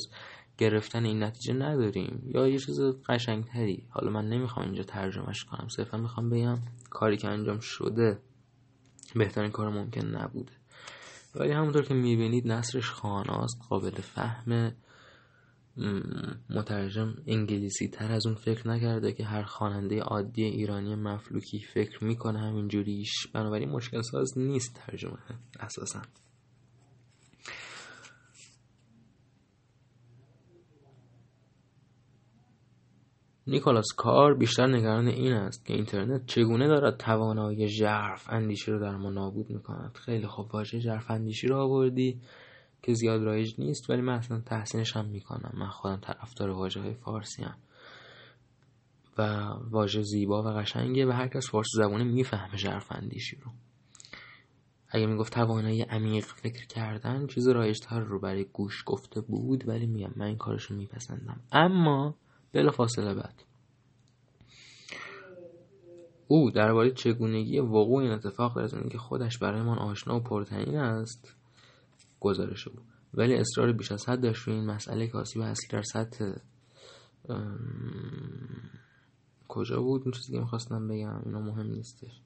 گرفتن این نتیجه نداریم. یا یه چیز قشنگتری. حالا من نمی‌خوام اینجا ترجمهش کنم. صرفا می‌خوام بگم کاری که انجام شده بهترین کار ممکن نبوده. ولی همونطور که می‌بینید نصرش خاناست قابل فهم. مترجم انگلیسی تر از اون فکر نکرده که هر خواننده عادی ایرانی مفلوکی فکر می‌کنه همینجوریش. بنابراین مشکل ساز نیست ترجمه اساسا. نیکولاس کار بیشتر نگران این است که اینترنت چگونه دارد توانایی ژرف اندیشی رو در ما نابود می‌کند. خیلی خوب واژه ژرف اندیشی رو آوردی که زیاد رایج نیست ولی من اصلا تحسینش هم می‌کنم. من خودم طرفدار واژه های فارسی هم و واژه زیبا و قشنگه و هر کس فارسی زبانه می‌فهمه ژرف اندیشی رو. اگه می‌گفت توانایی عمیق فکر کردن چیز رایجتر رو برای گوش گفته بود ولی میگم من این کارش رو میپسندم. اما بلا فاصله بعد. او درباره چگونگی وقوع این اتفاق در زندگی خودش برایمان آشنا و پرتنین است گزارش بود. ولی اصرار بیش از حد داشت روی این مسئله که آسیب اصلی در سطح کجا بود؟ این چیزی که می‌خواستم بگم اینا مهم نیستش.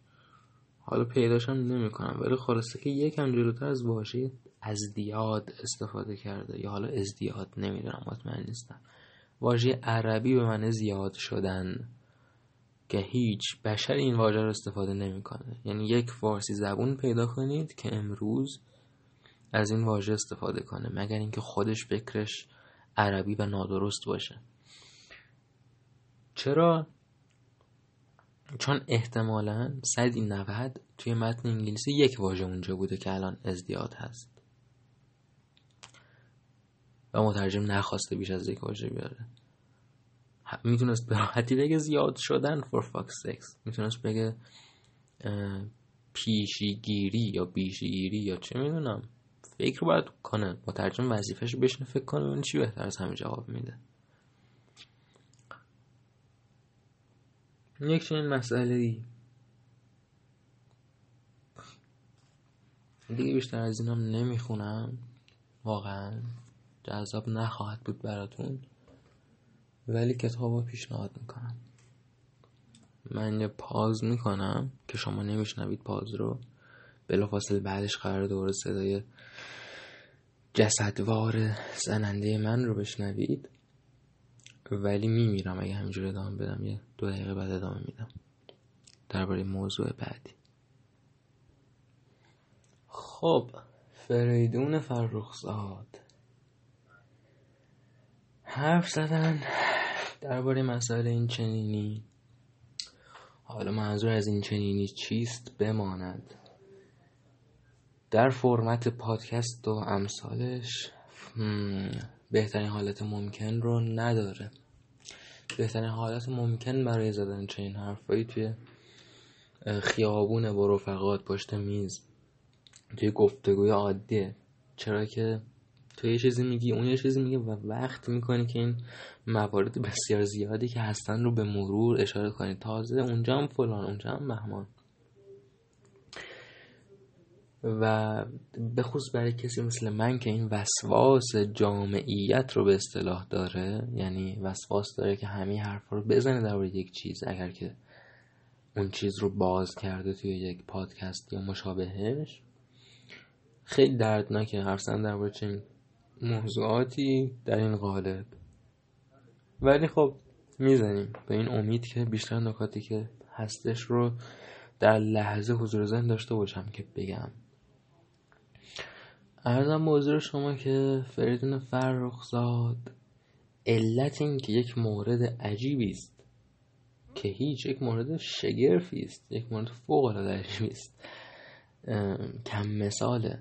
حالا پیداشم نمی‌کنم ولی خلاصه که یکم جلوتر از واژه ازدیاد استفاده کرده. یا حالا ازدیاد نمی‌دونم مطمئن نیستم. واژه عربی به معنی زیاد شدن که هیچ بشر این واژه رو استفاده نمی‌کنه. یعنی یک فارسی زبون پیدا کنید که امروز از این واژه استفاده کنه مگر اینکه خودش فکرش عربی و نادرست باشه. چرا؟ چون احتمالا 190 توی متن انگلیسی یک واژه اونجا بوده که الان ازدیاد هست. و مترجم نخواسته بیش از یک واژه بیاره. می‌تونست به راحتی بگه زیاد شدن for fuck's sakes. می‌تونست بگه پیشیگیری یا بیشیگیری یا چه می‌دونم. فکر باید کنه. مترجم وظیفهش بشنه فکر کنه اون چی بهتر از همه جواب میده. یک چنین مسئله ای دیگه بیشتر از اینم نمی‌خونم. واقعا. جذاب نخواهد بود براتون ولی کتاب رو پیشنهاد می‌کنم. من یه پاز می‌کنم که شما نمیشنوید پاز رو. بلافاصله بعدش قرار دوباره صدای جسدوار زننده من رو بشنوید. ولی میمیرم اگه همینجور ادامه بدم یه دو دقیقه بعد ادامه میدم. درباره موضوع بعدی. خب فریدون فرخزاد. حرف زدن درباره مسائل این چنینی. حالا منظور از این چنینی چیست بماند. در فرمت پادکست و امثالش بهترین حالت ممکن رو نداره. بهترین حالت ممکن برای زدن چنین حرفایی توی خیابون با رفقات پشت میز توی گفتگوی عادیه چرا که تو یه چیزی میگی اون یه چیزی میگه و وقت می‌کنی که این موارد بسیار زیادی که هستن رو به مرور اشاره کنی. تازه اونجا هم فلان اونجا هم مهمان. و به خصوص برای کسی مثل من که این وسواس جامعیت رو به اصطلاح داره یعنی وسواس داره که همه حرفا رو بزنه در یک چیز اگر که اون چیز رو باز کرده توی یک پادکست یا مشابهش خیلی دردناکه. حرف درباره چنین موضوعاتی در این قالب. ولی خب می‌زنیم به این امید که بیشتر نکاتی که هستش رو در لحظه حضور ذهن داشته باشم که بگم. ارزم موضوع شما که فریدون فرخزاد علت این که یک مورد عجیبی است که هیچ یک مورد شگرفی است یک مورد فوق العاده عجیبی است کم مثاله.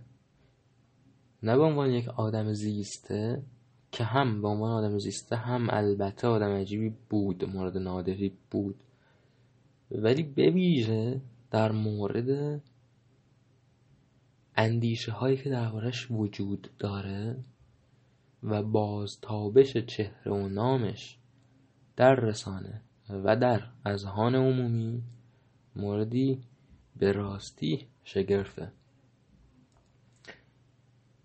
نه به عنوان یک آدم زیسته که هم به عنوان آدم زیسته هم البته آدم عجیبی بود مورد نادری بود. ولی به در مورد اندیشه هایی که دربارش وجود داره و بازتابش چهره و نامش در رسانه و در اذهان عمومی موردی به راستی شگرفه.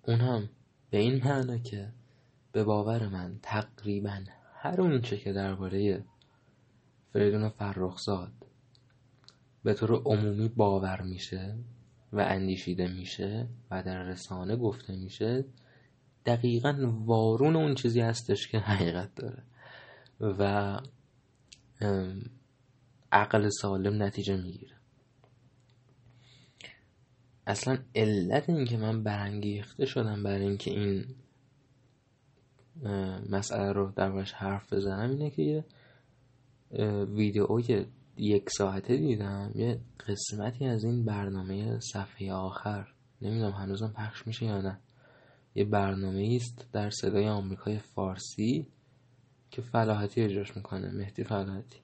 اون هم به این معنا که به باور من تقریبا هر اون چه که درباره فریدون فرخزاد به طور عمومی باور میشه و اندیشیده میشه و در رسانه گفته میشه دقیقا وارون اون چیزی هستش که حقیقت داره. و عقل سالم نتیجه می‌گیره. اصلا علت این که من برانگیخته شدم برای اینکه این مسئله رو در حرف بزنم اینه که یه ویدئوی یک ساعته دیدم یه قسمتی از این برنامه صفحه آخر نمی‌دونم هنوزم پخش میشه یا نه یه برنامه است در صدای آمریکای فارسی که فلاحتی اجراش می‌کنه مهدی فلاحتی.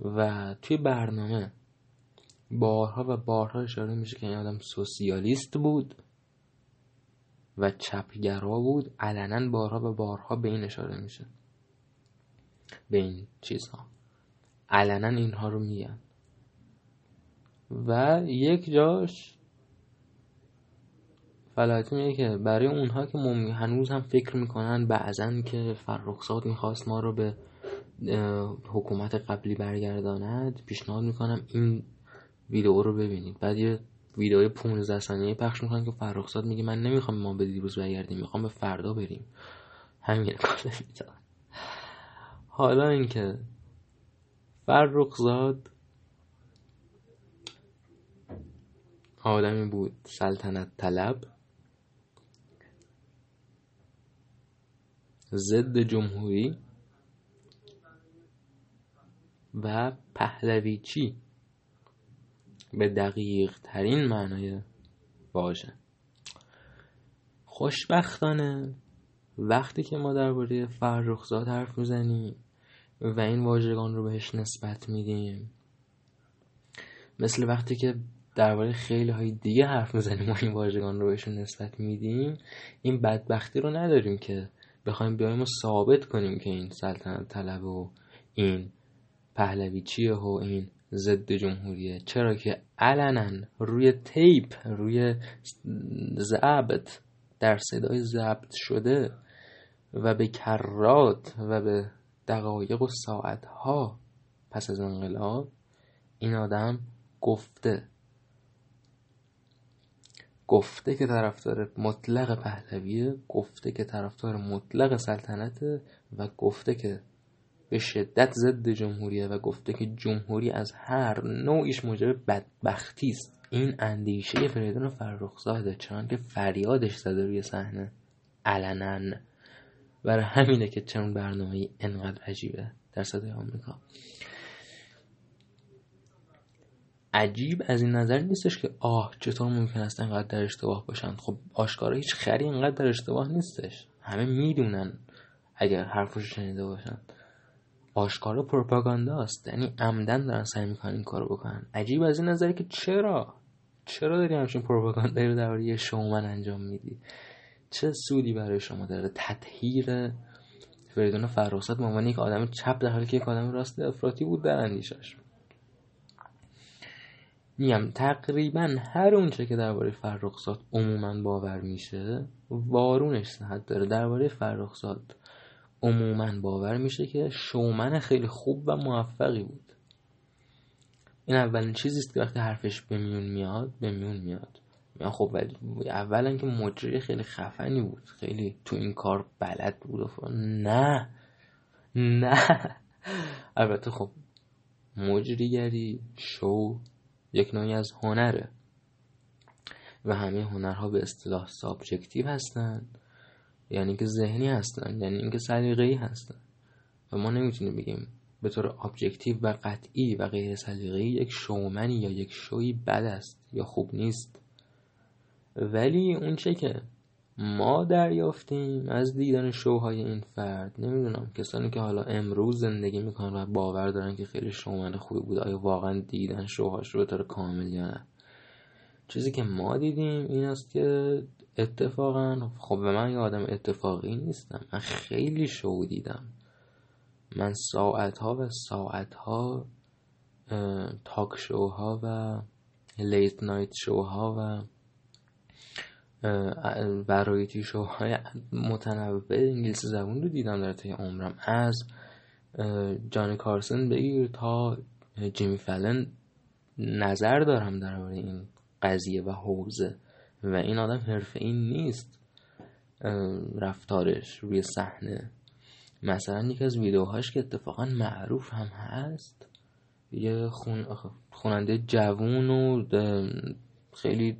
و توی برنامه بارها و بارها اشاره میشه که این آدم سوسیالیست بود و چپگرا بود. علنا بارها و بارها به این اشاره میشه. به این چیزها. علنا اینها رو میگن. و یک جاش فلاحتی میگه که برای اونها که هنوز هم فکر می‌کنن بعضا که فرخزاد می‌خواست ما رو به حکومت قبلی برگرداند پیشنهاد می‌کنم این ویدیو رو ببینید بعد یه ویدیو 15 ثانیه پخش می‌کنن که فرخزاد میگه من نمی‌خوام ما به دیروز برگردیم می‌خوام به فردا بریم. همین کار حالا اینکه فرخزاد آدمی بود سلطنت طلب. ضد جمهوری و پهلویچی به دقیق ترین معنای واژه. خوشبختانه وقتی که ما درباره فرخزاد حرف می‌زنیم و این واژگان رو بهش نسبت میدیم مثل وقتی که درباره خیلی های دیگه حرف می‌زنیم و این واژگان رو بهشون نسبت میدیم این بدبختی رو نداریم که بخوایم بیایم و ثابت کنیم که این سلطنت طلب و این پهلویچیه و این ضد جمهوریه. چرا که علنا روی تیپ روی ضبط در صدای ضبط شده و به کرات و به دقایق و ساعتها پس از انقلاب این آدم گفته. گفته که طرفدار مطلق پهلویه گفته که طرفدار مطلق سلطنت و گفته که به شدت ضد جمهوریه و گفته که جمهوری از هر نوعیش موجب بدبختی است. این اندیشه فریدون فرخزاده چون که فریادش زده روی صحنه. علنا. برای همینه که چون برنامه انقدر عجیبه در صدای آمریکا. عجیب از این نظر نیستش که آه چطور ممکن است انقدر در اشتباه باشن؟ خب آشکارا هیچ خری انقدر در اشتباه نیستش. همه می‌دونن اگر حرفش شنیده باشن. آشکارا پروپاگاندا است. یعنی عمدن دارن سعی می‌کنن این کارو بکنن. عجیب از این نظری که چرا؟ چرا داری همچین پروپاگاندایی رو درباره یه شومن انجام میدی؟ چه سودی برای شما داره؟ تطهیر فریدون فرخزاد به عنوان یک آدم چپ در حالی که یک آدم راست افراطی بود در اندیشش میگم تقریبا هر اونچه که درباره فرخزاد عموما باور میشه وارونش صحت داره. درباره فرخزاد عموما باور میشه که شومن خیلی خوب و موفقی بود. این اولین چیزی است که وقتی حرفش به میون میاد به میون میاد. خب ولی اولا که مجری خیلی خفنی بود. خیلی تو این کار بلد بود نه نه. البته خب مجریگری شو یک نوعی از هنره. و همه هنرها به اصطلاح subjective هستند یعنی که ذهنی هستن یعنی اینکه سلیقه‌ای هستن. و ما نمی‌تونیم بگیم به طور objective و قطعی و غیر سلیقه‌ای یک شومنی یا یک شوی بد است یا خوب نیست. ولی اون چه که ما دریافتیم از دیدن شوهای این فرد نمی‌دونم کسانی که حالا امروز زندگی می‌کنن و باور دارن که خیلی شومن خوبی بود آیا واقعا دیدن شوهاش رو به طور کامل یا نه. چیزی که ما دیدیم این است که اتفاقا خب به من یه آدم اتفاقی نیستم. من خیلی شو دیدم. من ساعت ها و ساعت ها تاک شوها و لیت نایت شوها و ورایتی شوهای متنوع انگلیسی زبون رو دیدم در طی عمرم. از جان کارسن بگیر تا جیمی فلن نظر دارم درباره این قضیه و حوزه. و این آدم حرفه این نیست. رفتارش روی صحنه. مثلا یکی از ویدیوهاش که اتفاقا معروف هم هست. یه خون... خوننده جوون و خیلی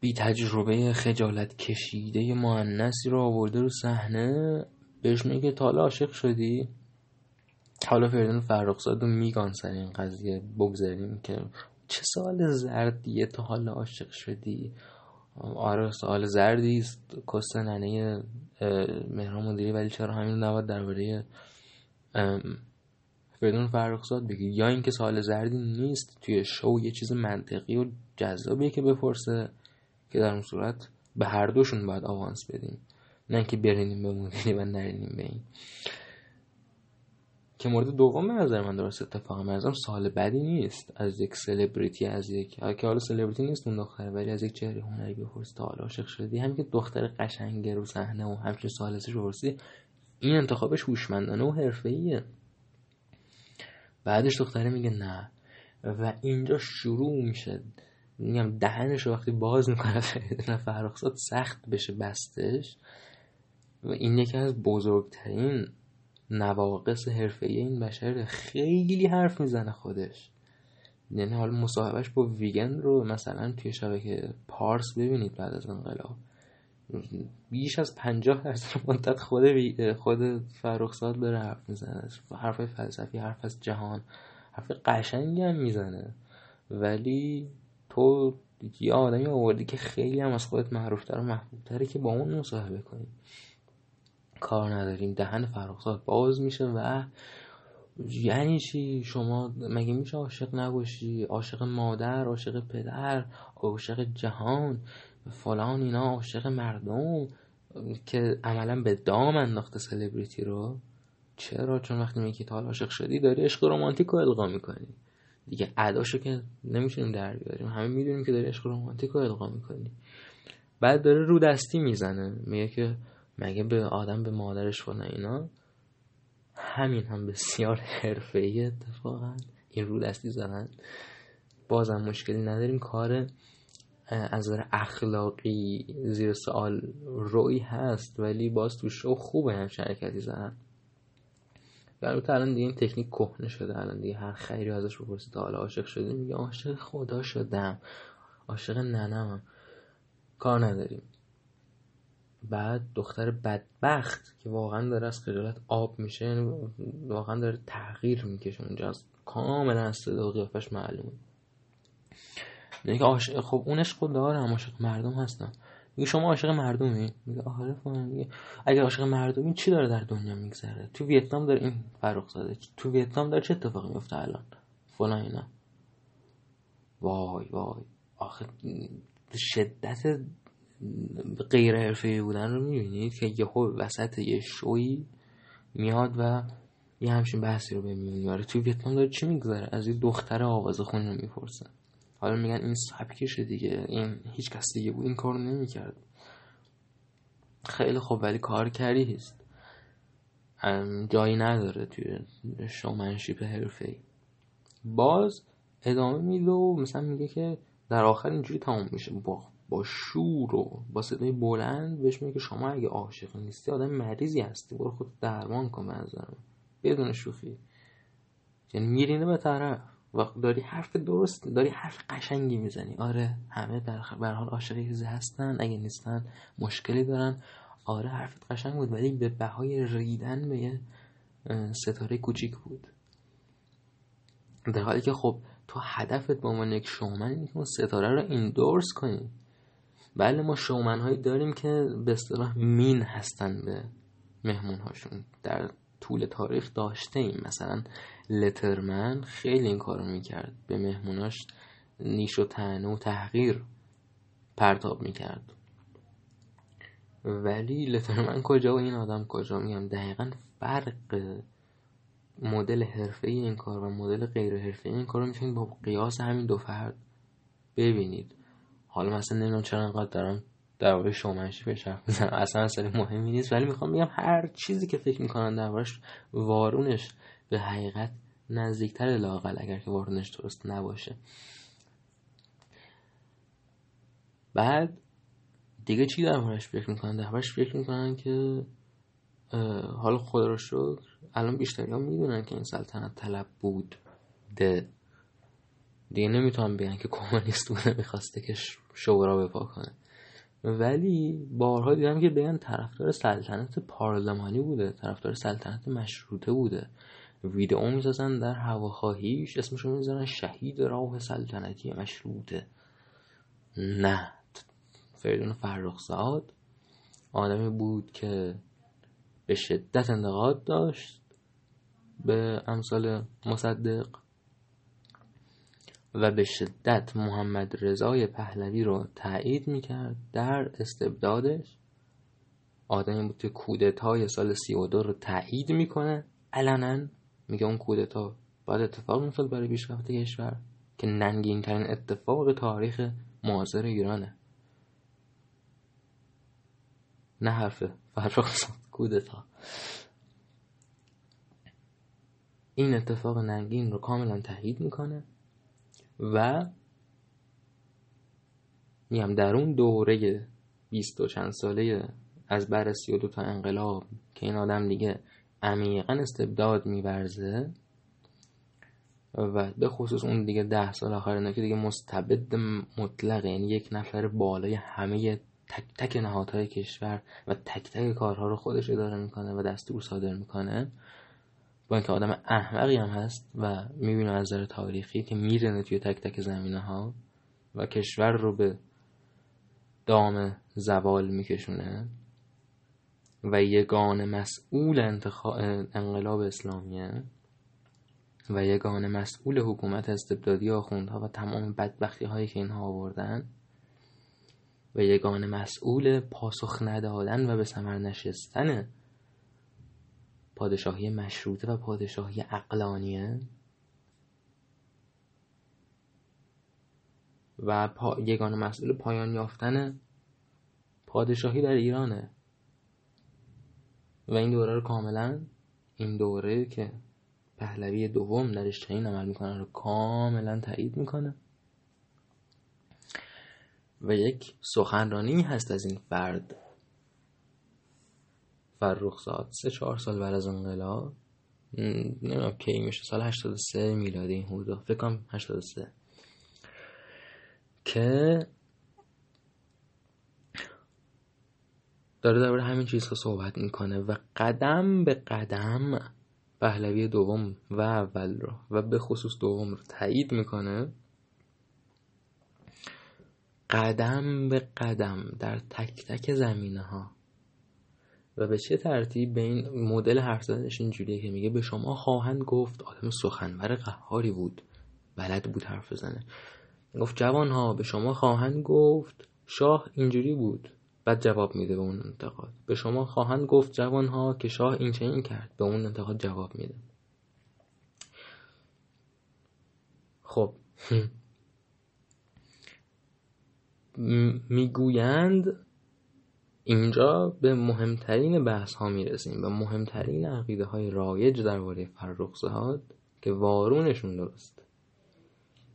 بی تجربه خجالت کشیده معنیسی رو آورده رو صحنه. بهش میگه تا حالا عاشق شدی؟ حالا فریدون فرخزاد رو میگان سر این قضیه بگذاریم که چه سوال زردیه تا حالا عاشق شدی؟ آره سوال زردی است. کست ننه مهران مدیری ولی چرا همین نباید درباره فریدون فرخزاد بگی؟ یا اینکه سوال زردی نیست توی شو یه چیز منطقی و جذابیه که بپرسه که در اون صورت به هر دوشون باید آوانس بدیم. نه اینکه برینیم به مدیری و نرینیم به این. که مورد دوم به نظر من درست اتفاق مرزم سال بدی نیست. از یک سلبریتی از یک که حالا سلبریتی نیست اون دختره ولی از یک چهره هنری بپرس تا حالا عاشق شدی. هم که دختر قشنگ رو صحنه و همچنین سال رو این انتخابش هوشمندانه و حرفه‌ایه. بعدش دختره میگه نه. و اینجا شروع میشه. میگم دهنش وقتی باز می‌کنه فرخزاد سخت بشه بستش. و این یکی از بزرگترین نواقص حرفه این بشر خیلی حرف می‌زنه خودش. یعنی حالا مصاحبهش با ویگن رو مثلا توی شبکه پارس ببینید بعد از انقلاب. بیش از پنجاه درصد مدت خود خود فرخزاد داره حرف می‌زنه. حرف فلسفی حرف از جهان حرف قشنگی هم می‌زنه. ولی تو یه آدمی آوردی که خیلی هم از خودت معروفتر و محبوبتره که با اون مصاحبه کنی. کار نداریم دهن فرخزاد باز میشه و یعنی چی؟ شما مگه میشه عاشق نباشی؟ عاشق مادر عاشق پدر عاشق جهان فلان اینا عاشق مردم که عملا به دام انداخته سلبریتی رو؟ چرا؟ چون وقتی میگی تا عاشق شدی داری عشق رومانتیک رو القا می‌کنی. دیگه اداشو که نمیشونیم در بیاریم. همه می‌دونیم که داری عشق رومانتیک رو القا می‌کنی. بعد داره رو دستی می‌زنه. میگه که مگه به آدم به مادرش فلان اینا؟ همین هم بسیار حرفه‌ای اتفاقا. این رو دستی زدن. بازم مشکلی نداریم. کار از نظر اخلاقی زیر سوال روی هست ولی باز تو شو خوبه هم شرکتی زدن. الان دیگه این تکنیک کهنه شده. الان دیگه هر خیری ازش بپرسی تا حالا عاشق شده میگه عاشق خدا شدم. عاشق ننمم. کار نداریم. بعد دختر بدبخت که واقعا داره از خجالت آب میشه یعنی واقعا داره تغییر می‌کشه اونجا از کاملا از صدا قیافش معلومه میگه عاشق خب اون عشق دارم عاشق مردم هستم میگه شما عاشق مردمی؟ میگه آره میگه اگر عاشق مردمی چی داره در دنیا میگذره؟ تو ویتنام داره این فرق زده تو ویتنام داره چه اتفاقی میفته الان؟ فلان اینا. وای وای. آخه شدت غیر حرفه‌ای بودن رو می‌بینید که یهو وسط یه شوی میاد و یه همچین بحثی رو به میون میاره توی ویتنام داره چی میگذره؟ از این دختر آواز خونی رو می‌پرسن حالا میگن این سبکشه دیگه این هیچ کس دیگه بود این کار نمی‌کرد. خیلی خوب ولی کار کردی هست. جایی نداره توی شومنشیپ حرفه ای باز ادامه میده و مثلا میگه که در آخر اینجوری تمام میشه. با با شور و با صدای بلند بهش میگه شما اگه عاشق نیستی آدم مریضی هستی. برو خود درمان کن به نظرم. بدون شوخی. یعنی میرینه به طرف و داری حرف درست داری حرف قشنگی می‌زنی. آره همه در حال عاشق هستن. اگه نیستن مشکلی دارن. آره حرفت قشنگ بود ولی به بهای ریدن به یه ستاره کوچیک بود. در حالی که خب تو هدفت به عنوان یک شومن اینه که اون ستاره رو ایندورس کنی. بله ما شومن هایی داریم که به اصطلاح مین هستن به مهمون هاشون در طول تاریخ داشته ایم مثلا لترمن خیلی این کارو می‌کرد. به مهموناش نیش و تنه و تحقیر پرتاب می‌کرد. ولی لترمن کجا و این آدم کجا؟ میگم دقیقا فرق مدل حرفه این کار و مدل غیر حرفه این کار رو می‌تونید با قیاس همین دو فرد. ببینید. حالا مثلا نمی‌دونم چرا انقدر دارم درباره شومنشی به حرف می‌زنم. اصلا اصلا مهمی نیست ولی می‌خوام بگم هر چیزی که فکر می‌کنن دربارش وارونش به حقیقت نزدیکتر لاقل اگر که وارونش درست نباشه. بعد دیگه چی دربارش فکر می‌کنن؟ دربارش فکر می‌کنن که حالا خدا رو شکر الان بیشتری می‌دونن که این سلطنت طلب بود. ده دیگه نمی‌تونم بگن که کمونیست بوده می‌خواسته که شورا بپا کنه. ولی بارها دیدم که بگن طرفدار سلطنت پارلمانی بوده طرفدار سلطنت مشروطه بوده. ویدئو می‌سازن در هواخواهیش اسمشو می‌ذارن شهید راه سلطنتی مشروطه. نه. فریدون فرخزاد آدمی بود که به شدت انتقاد داشت به امثال مصدق. و به شدت محمد رضای پهلوی رو تایید می‌کرد در استبدادش. آدمی بود که کودتای سال سی و دو رو تایید می‌کنه. علنا میگه اون کودتا باید اتفاق میفتاد برای پیشرفت کشور که ننگین ترین اتفاق تاریخ معاصر ایرانه. نه حرف فرخ کودتا. این اتفاق ننگین رو کاملا تایید می‌کنه. و میگم در اون دوره بیست و چند ساله از بر سی و تا انقلاب که این آدم دیگه عمیقا استبداد میورزه و به خصوص اون دیگه ده سال آخر که دیگه مستبد مطلقه یعنی یک نفر بالای همه تک تک نهادهای کشور و تک تک کارها رو خودش اداره می‌کنه و دستور صادر می‌کنه. با اینکه آدم احمقی هم هست و می‌بینه از نظر تاریخی که میرنه توی تک تک زمینه ها و کشور رو به دام زوال میکشونه و یگان مسئول انقلاب اسلامیه و یگان مسئول حکومت استبدادی آخوندها و تمام بدبختی هایی که اینها آوردن و یگان مسئول پاسخ ندادن و به سمر نشستن پادشاهی مشروطه و پادشاهی اقلانیه و پا... یگان مسئول پایان یافتن پادشاهی در ایرانه. و این دوره رو کاملا این دوره که پهلوی دوم درش چنین عمل می‌کنه رو کاملا تایید می‌کنه. و یک سخنرانی هست از این فرد. فرخزاد سه چهار سال بعد از انقلاب. نمی‌دونم کی میشه. سال 83 میلادی این حدودا فکر کنم 83 که داره درباره همین چیزها صحبت می‌کنه و قدم به قدم پهلوی دوم و اول رو و به خصوص دوم رو تایید می‌کنه. قدم به قدم در تک تک زمینه ها و به چه ترتیب به این مدل حرف زدنش اینجوریه که میگه به شما خواهند گفت آدم سخنور قهاری بود. بلد بود حرف بزنه. گفت جوان ها به شما خواهند گفت شاه اینجوری بود. بعد جواب میده به اون انتقاد. به شما خواهند گفت جوان ها که شاه این چه این کرد. به اون انتقاد جواب میده. خب. می‌گویند اینجا به مهمترین بحث ها می‌رسیم و مهمترین عقیده های رایج درباره فرخزاد که وارونشون درست.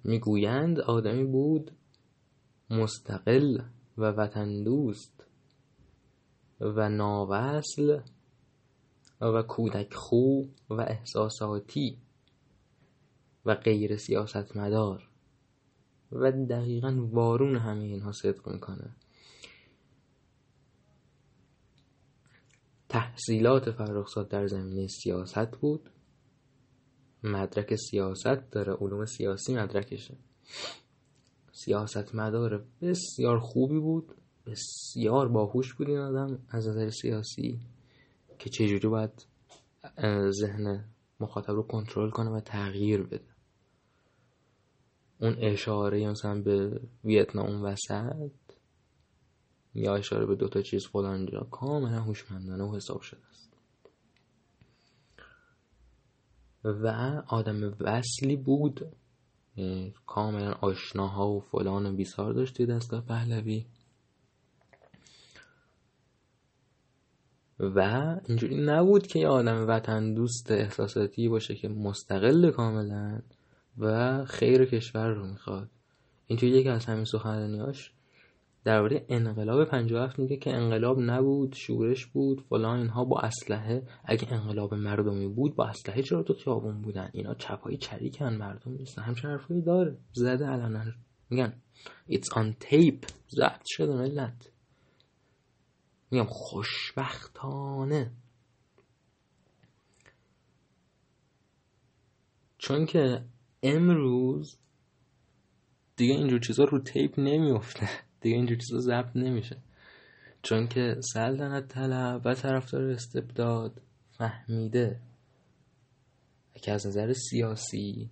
می‌گویند آدمی بود مستقل و وطن دوست و ناوصل و کودک خو و احساساتی و غیر سیاست مدار و دقیقا وارون همه اینها صدق می‌کنه. تحصیلات فرخزاد در زمینه سیاست بود. مدرک سیاست داره علوم سیاسی مدرکشه. سیاست مدار بسیار خوبی بود بسیار باهوش بود این آدم از نظر سیاسی که چجوری باید ذهن مخاطب رو کنترل کنه و تغییر بده. اون اشاره مثلا به ویتنام وسط یا اشاره به دوتا چیز فلان جا کاملا هوشمندانه و حساب شده است. و آدم وصلی بود. کاملا آشناها و فلان و بیسار داشتی دستگاه پهلوی. و اینجوری نبود که یه آدم وطن دوست احساساتی باشه که مستقل کاملا و خیر کشور رو می‌خواد. اینجوری یکی از همین سخنرانیاش درباره انقلاب 57 میگه که انقلاب نبود شورش بود فلان اینها با اسلحه. اگه انقلاب مردمی بود با اسلحه چرا تو خیابون بودن؟ اینا چپای چریکن مردم نیستن. همچین حرفایی داره. زده الان میگن it's on tape. ضبط شده ملت. میگم خوشبختانه. چون که امروز دیگه اینجور چیزا رو تیپ نمیفته دیگه اینجور چیزا ضبط نمیشه. چون که سلطنت طلب و طرفدار استبداد فهمیده. که از نظر سیاسی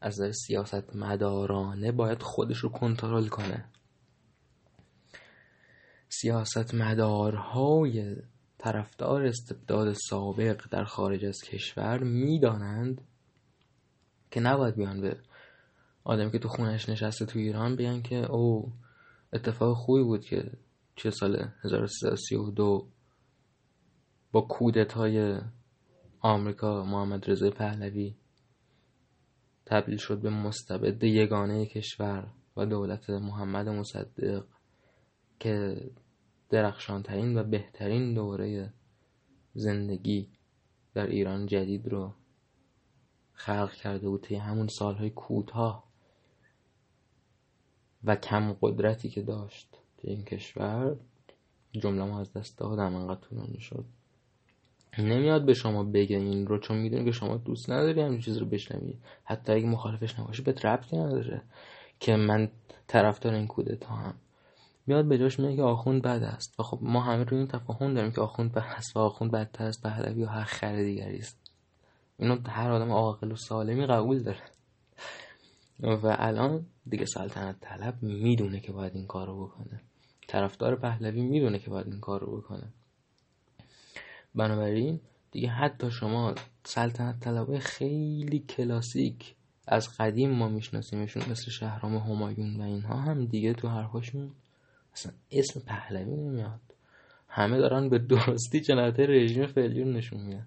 از نظر سیاست مدارانه باید خودش رو کنترل کنه. سیاست مدارهای طرفدار استبداد سابق در خارج از کشور می‌دانند که نباید بیان به آدمی که تو خونش نشسته تو ایران بیان که او اتفاق خوبی بود که چه سال 1332 با کودتای آمریکا محمد رضای پهلوی تبدیل شد به مستبد یگانه کشور و دولت محمد مصدق که درخشانترین و بهترین دوره زندگی در ایران جدید رو خلق کرده بود. طی همون سالهای کوتاه و کم قدرتی که داشت توی این کشور جمله ما از دست دادم انقدر طولانی شد نمیاد به شما بگه این رو چون می‌دونی که شما دوست نداری همین چیز رو بشنوی. حتی اگه مخالفش نباشی به ربطی نداره که من طرفدار این کودتا هم. میاد به جاش میگه که آخوند بد است. و خب ما همه روی این تفاهم داریم که آخوند بد است و آخوند بدتر است پهلوی و هر خر دیگری است. اینو هر آدم عاقل و سالمی قبول داره. و الان دیگه سلطنت طلب می‌دونه که باید این کار رو بکنه. طرفدار پهلوی می‌دونه که باید این کار رو بکنه. بنابراین دیگه حتی شما سلطنت طلبای خیلی کلاسیک از قدیم ما میشناسیمشون مثل شهرام همایون و اینها هم دیگه تو حرفاشون اصلا اسم پهلوی نمیاد. همه دارن به درستی جنایت رژیم فعلی رو نشون میدن.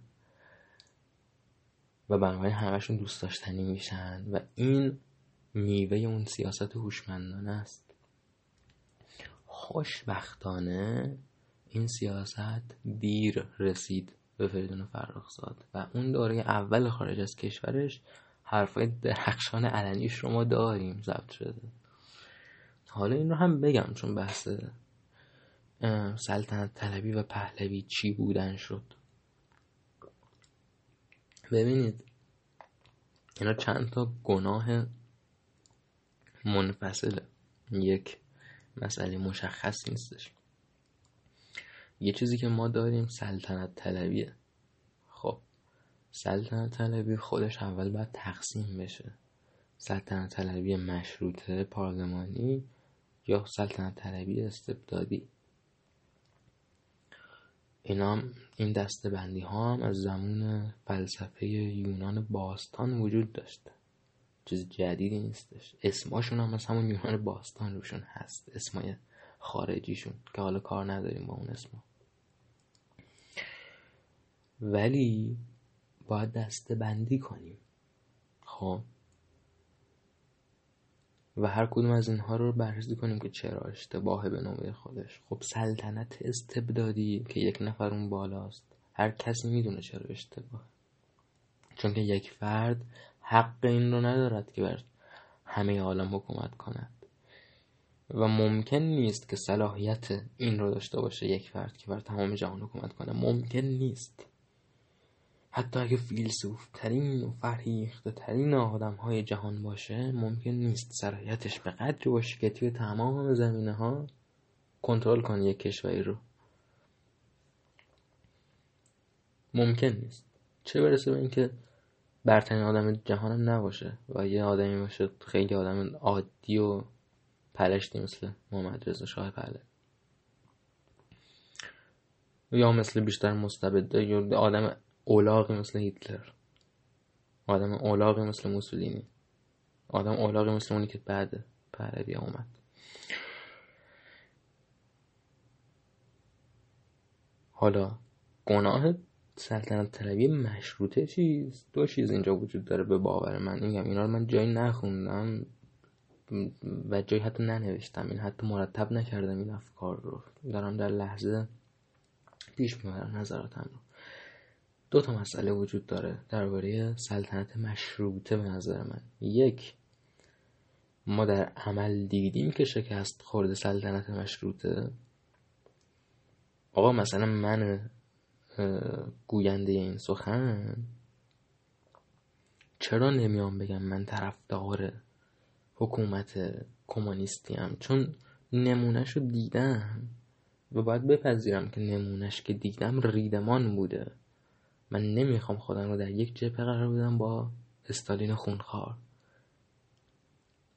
و بنابراین همشون دوست داشتنی میشن و این میوه اون سیاست هوشمندانه است. خوشبختانه این سیاست دیر رسید به فریدون فرخزاد و اون دوره اول خارج از کشورش حرفای درخشان علنیش رو ما داریم ضبط شده. حالا این رو هم بگم چون بحث سلطنت طلبی و پهلوی چی بودن شد. ببینید اینا چند تا گناه منفصله یک مسئله مشخص نیستش. یه چیزی که ما داریم سلطنت طلبیه. خب سلطنت طلبی خودش اول باید تقسیم بشه. سلطنت طلبی مشروطه پارلمانی یا سلطنت طلبی استبدادی. اینا این دسته بندی ها هم از زمان فلسفه یونان باستان وجود داشته چیز جدیدی نیستش. اسماشون هم از همون یونان باستان روشون هست. اسمای خارجیشون که حالا کار نداریم با اون اسما. ولی باید دسته بندی کنیم. خب؟ و هر کدوم از اینها رو بررسی کنیم که چرا اشتباهه به نوبه خودش. خب سلطنت استبدادی که یک نفر اون بالاست. هر کسی می‌دونه چرا اشتباه چون که یک فرد حق این رو ندارد که بر همه عالم حکومت کند. و ممکن نیست که صلاحیت این رو داشته باشه یک فرد که بر تمام جهان حکومت کنه ممکن نیست. حتی اگه فیلسوف ترین و فرهیخته ترین آدم های جهان باشه ممکن نیست صلاحیتش به قدری باشه که توی تمام زمینه ها کنترل کنه یک کشوری رو. ممکن نیست. چه برسه به اینکه برترین آدم جهانم نباشه. و یه آدمی باشه خیلی آدم عادی و پلشتی مثل محمد رضا شاه پهلوی یا مثل بیشتر مستبده یا آدم اولاغی مثل هیتلر. آدم اولاغی مثل موسولینی. آدم اولاغی مثل اونی که بعد پهلوی اومد. حالا گناه سلطنت طلبی مشروطه چیز دو چیز اینجا وجود داره به باور من. میگم اینا رو من جایی نخوندم و جایی حتی ننوشتم. این حتی مرتب نکردم این افکار رو. دارم در لحظه پیش می‌برم نظراتم رو. دو تا مسئله وجود داره درباره سلطنت مشروطه به نظر من. یک ما در عمل دیدیم که شکست خورده سلطنت مشروطه. آقا مثلا من گوینده این سخن؟ چرا نمیام بگم من طرفدار حکومت کمونیستی هم چون نمونهش رو دیدم و باید بپذیرم که نمونهش که دیدم ریدمان بوده. من نمی‌خوام خودم رو در یک جبهه قرار بدم با استالین خونخوار.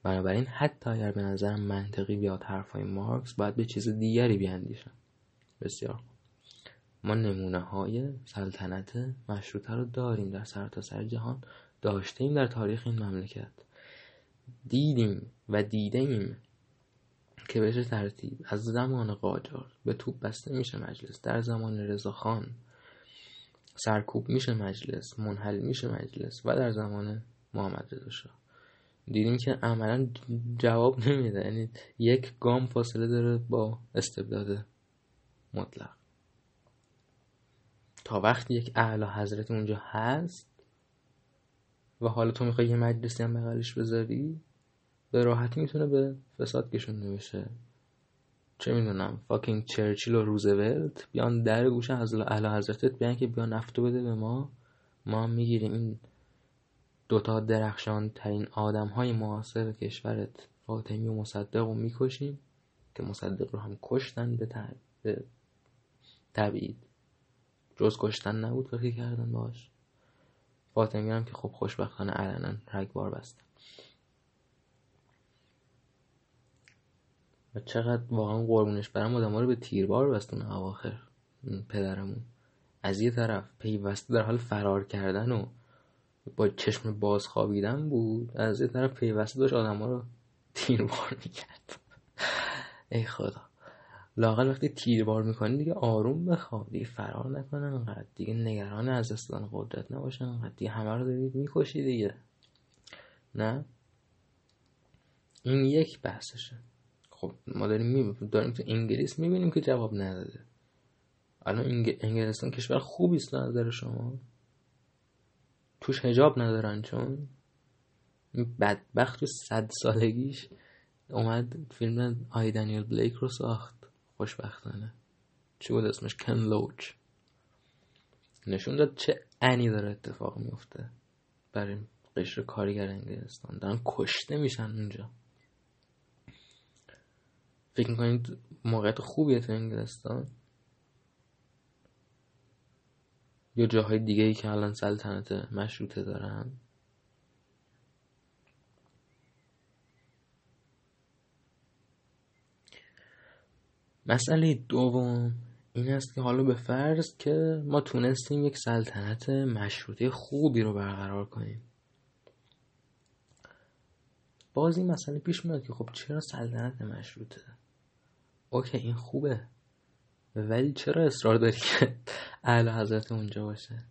بنابراین حتی اگر به نظرم منطقی بیاد حرفای مارکس باید به چیز دیگری بیاندیشم. بسیار ما نمونه های سلطنت مشروطه رو داریم در سرتاسر سر جهان داشتیم در تاریخ این مملکت. دیدیم و دیده ایم که بهش ترتیب از زمان قاجار به توپ بسته میشه مجلس در زمان رضاخان سرکوب میشه مجلس منحل میشه مجلس و در زمان محمد رضا شاه. دیدیم که عملا جواب نمیده یعنی یک گام فاصله داره با استبداد مطلق. تا وقتی یک اعلی حضرت اونجا هست و حالا تو می‌خوای یه مجلسی هم بغلش بذاری به راحتی می‌تونه به فساد کشونده بشه چه می‌دونم فاکینگ چرچیل و روزولت بیان در گوشه از اعلی حضرتت بیان که بیا نفتو بده به ما. ما می‌گیریم این دوتا درخشان ترین آدم های معاصر کشورت فاطمی و مصدق رو می‌کشیم که مصدق رو هم کشتن به تبعید. جز کشتن نبود کاری کردن باش فاطمی هم که خب خوشبختانه علنا رگبار بستن و چقدر واقعا قربونش برم آدم رو به تیربار بستون اواخر. پدرمون. از یه طرف پیوسته در حال فرار کردن و با چشم باز خوابیدن بود از یه طرف پیوسته داشت آدم رو تیربار می‌کرد. ای خدا. لاقل وقتی تیربار می‌کنی دیگه آروم بخواب. دیگه فرار نکنن انقدر دیگه نگران از استان قدرت نباشن انقدر دیگه همه رو دارید می‌کشی دیگه. نه؟ این یک بحثشه. خب ما داریم می... داریم تو انگلیس می‌بینیم که جواب نداده. الان انگلستان کشور خوبی است نظر شما. توش هجاب ندارن چون بدبخت تو صد سالگیش اومد فیلم آی دانیل بلیک رو ساخت. خوشبختانه. چی بود اسمش؟ کن لوچ. نشون داد چه انی داره اتفاق میفته برای قشر کارگر انگلستان. دارن کشته میشن اونجا. فکر می‌کنید موقعیت خوبیه تو انگلستان؟ یا جاهای دیگه ای که الان سلطنت مشروطه دارن؟ مسئله دوم این است که حالا به فرض که ما تونستیم یک سلطنت مشروطه خوبی رو برقرار کنیم. باز این مسئله پیش میاد که خب چرا سلطنت مشروطه؟ اوکی این خوبه ولی چرا اصرار داری که اعلی حضرت اونجا باشه؟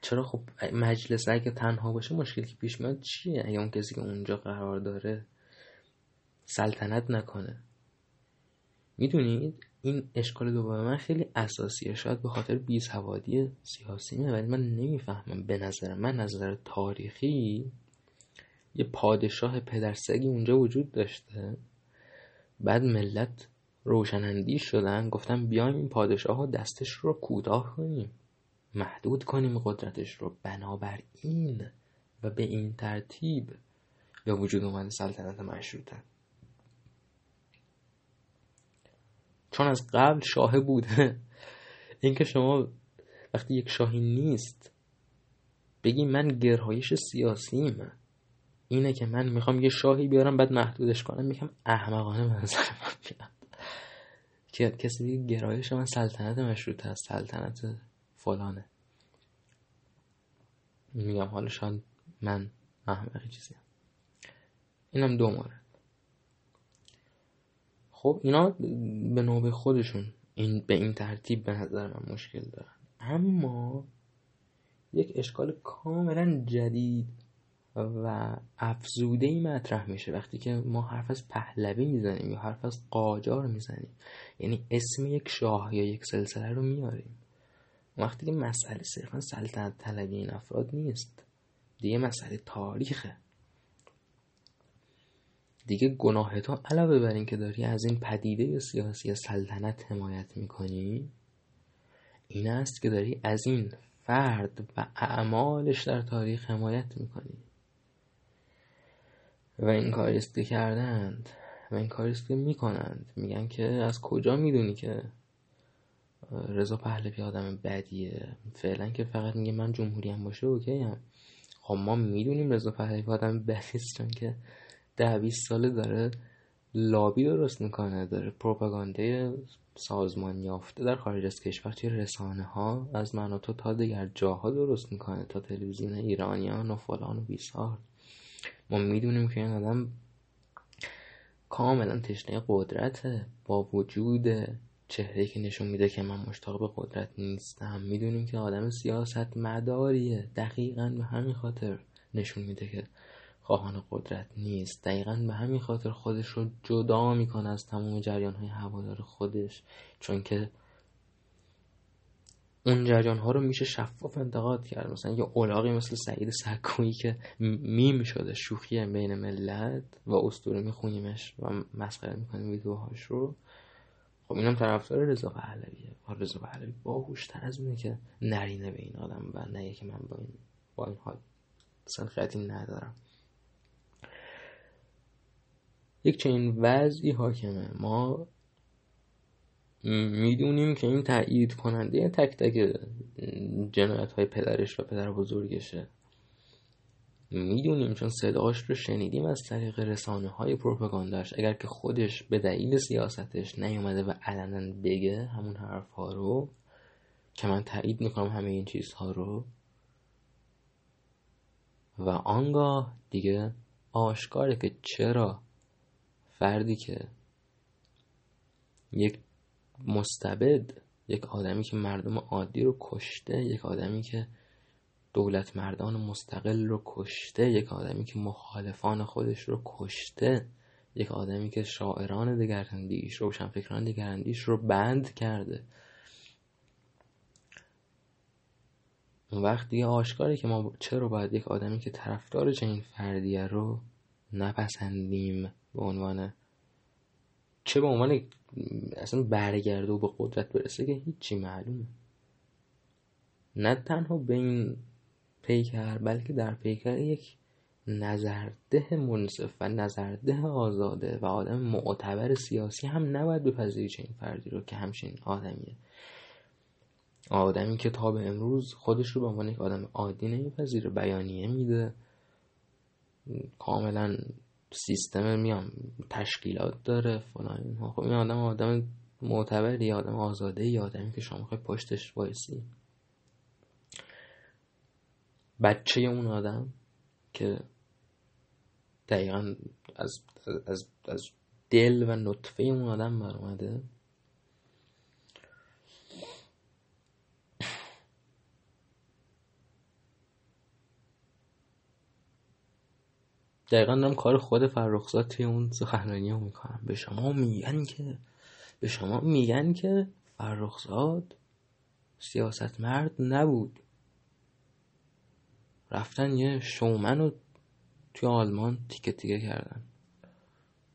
چرا خب مجلس اگه تنها باشه مشکلی که پیش میاد چیه؟ اگه اون کسی که اونجا قرار داره سلطنت نکنه. می‌دونید؟ این اشکال دوم من خیلی اساسیه. شاید به خاطر بیسوادی سیاسی نه ولی من نمی‌فهمم. به نظر من نظر تاریخی یه پادشاه پدرسگی اونجا وجود داشته. بعد ملت روشنندی شدن. گفتن بیایم این پادشاه ها دستش رو کوتاه کنیم. محدود کنیم قدرتش رو. بنابراین و به این ترتیب به وجود اومده سلطنت مشروطه. چون از قبل شاه بوده. اینکه شما وقتی یک شاهی نیست بگی من گرایش سیاسیم. اینه که من می‌خوام یه شاهی بیارم بعد محدودش کنم. میگم احمقانه منظر من که کسی بگه گرایش من سلطنت مشروطه است سلطنت فلانه. میگم حالا شاید من احمقی چیزی اینم دو مورد. خب اینا به نوبه خودشون این به این ترتیب به نظر من مشکل دارن. اما یک اشکال کاملا جدید و افزوده ای مطرح میشه وقتی که ما حرف از پهلوی می‌زنیم یا حرف از قاجار می‌زنیم. یعنی اسم یک شاه یا یک سلسله رو میاریم. وقتی که مسئله صرفا سلطنت طلبی این افراد نیست دیگه مسئله تاریخه. دیگه گناه تو علاوه بر این که داری از این پدیده سیاسی سلطنت حمایت می‌کنی این است که داری از این فرد و اعمالش در تاریخ حمایت می‌کنی. و این کاریست که کردند و این کاریست که می‌کنند. میگن که از کجا می‌دونی که رضا پهلوی آدم بدیه؟ فعلا که فقط میگه من جمهوری هم باشه اوکی هم. خب ما می‌دونیم رضا پهلوی آدم بدیست چون که ده بیست ساله داره لابی درست می‌کنه داره پروپاگانده سازمان یافته در خارج از کشور توی رسانه ها از من و تو تا دیگر جاها درست می‌کنه تا تلویزیون ایرانیان و فلان و بیسار. ما می‌دونیم که این آدم کاملا تشنه قدرته با وجود چهره که نشون میده که من مشتاق به قدرت نیستم. می‌دونیم که آدم سیاست مداریه دقیقا به همین خاطر نشون میده که خواهان قدرت نیست. دقیقا به همین خاطر خودش رو جدا می‌کنه از تمام جریان های هوادار خودش. چون که اون جریان ها رو میشه شفاف انتقاد کرد. مثلا یه اولاغی مثل سعید سکویی که میم شده شوخی بین ملت و اسطوره میخونیمش و مسخره می‌کنیم ویدیوهاش رو. خب اینم طرفدار رضا پهلویه. رضا پهلوی باهوشتر از اینه که نرینه به این آدم و نه که من با این با این حال. سنخیتی ندارم. یک چنین وضعی حاکمه. ما می‌دونیم که این تایید کننده تک تک جنایت های پدرش و پدر بزرگشه. می‌دونیم چون صداش رو شنیدیم از طریق رسانه های پروپاگانداش. اگر که خودش به دلیل سیاستش نیومده و علنا بگه همون حرف ها رو که من تایید می‌کنم همه این چیزها رو و آنگاه دیگه آشکاره که چرا فردی که یک مستبد یک آدمی که مردم عادی رو کشته یک آدمی که دولت مردان مستقل رو کشته یک آدمی که مخالفان خودش رو کشته یک آدمی که شاعران دگراندیش روشنفکران دگراندیش رو بند کرده. اون وقت دیگه آشکاره که ما چرا باید یک آدمی که طرفدار چنین فردیه رو نپسندیم؟ به عنوان چه به عنوان اصلا برگرده و به قدرت برسه که هیچی معلومه. نه تنها به این پیکر بلکه در پیکر یک نظرده منصف و نظرده آزاده و آدم معتبر سیاسی هم نباید بپذیری چنین فردی رو که همچین آدمیه. آدمی که تا به امروز خودش رو به عنوان یک آدم عادی نمیپذیره بیانیه میده کاملا سیستم میام تشکیلات داره فلان اینها. خب این آدم آدم معتبری آدم آزاده ای آدمی که شما خواهی پشتش وایسی. بچه اون آدم که دقیقا از, از, از دل و نطفه اون آدم برمده دقیقا دارم کار خود فرخزاد توی اون سخنرانی رو می‌کنم. به شما میگن که به شما میگن که فرخزاد سیاست مرد نبود. رفتن یه شومن رو توی آلمان تیکه تیکه کردن.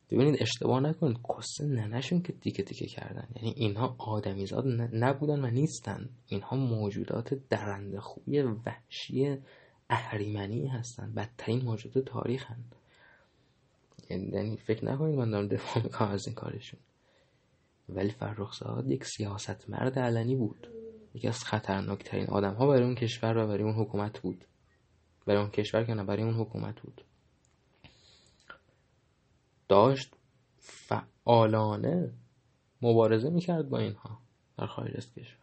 ببینید اشتباه نکنید کسه ننشون که تیکه تیکه کردن. یعنی اینها آدمیزاد نبودن و نیستن. اینها موجودات درنده خوی وحشی اهریمنی هستن بدترین موجود تاریخ هستن یعنی فکر نکنید من دارم دفاع می‌کنم از این کارشون. ولی فرخزاد یک سیاست مرد علنی بود. یکی از خطرناکترین آدم ها برای اون کشور و برای اون حکومت بود. برای اون کشور که نه برای اون حکومت بود. داشت فعالانه مبارزه می‌کرد با اینها در خارج از کشور.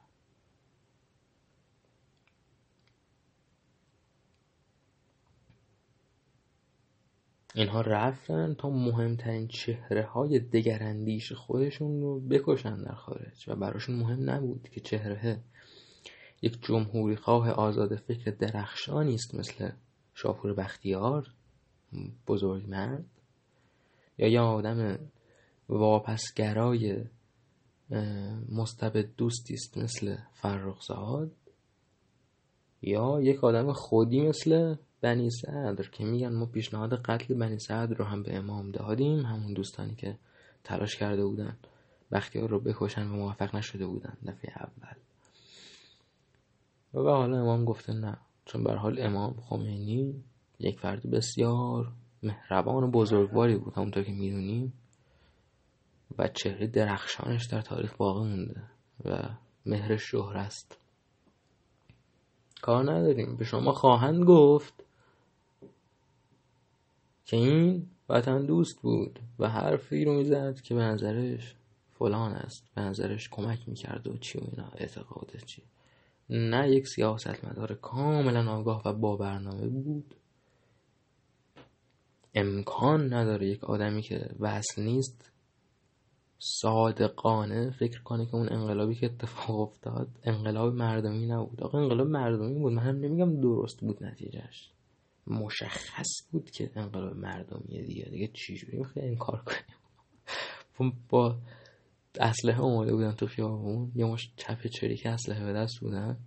اینها رفتن تا مهمترین چهره های دگراندیش خودشون رو بکشن در خارج و براشون مهم نبود که چهره یک جمهوری خواه آزاد فکر درخشانی است مثل شاپور بختیار بزرگ مرد یا یه آدم واپسگرای مستبد دوستی است مثل فرخزاد یا یک آدم خودی مثل بنی صدر که میگن ما پیشنهاد قتل بنی صدر رو هم به امام دادیم همون دوستانی که تلاش کرده بودن بختیار رو بکشن و موفق نشده بودن دفعه اول. و حالا امام گفته نه چون بر حال امام خمینی یک فرد بسیار مهربان و بزرگواری بود همونطور که می‌دونیم. و چهره درخشانش در تاریخ باقی مونده و مهر شهر است کار نداریم. به شما خواهند گفت که این وطن دوست بود و حرفی رو می‌زد که به نظرش فلان است به نظرش کمک می‌کرد و چی و اینا اعتقاده چی. نه یک سیاست مدار کاملا آگاه و با برنامه بود. امکان نداره یک آدمی که وصل نیست صادقانه فکر کنه که اون انقلابی که اتفاق افتاد انقلاب مردمی نبود. آقا انقلاب مردمی بود. من هم نمیگم درست بود نتیجهش مشخص بود که انقلاب مردمی دیگه دیگه چجوری می‌خوای این کار کنیم. با اسلحه اومده بودن تو خیابون یه مش چپه چری که اسلحه به دست بودن.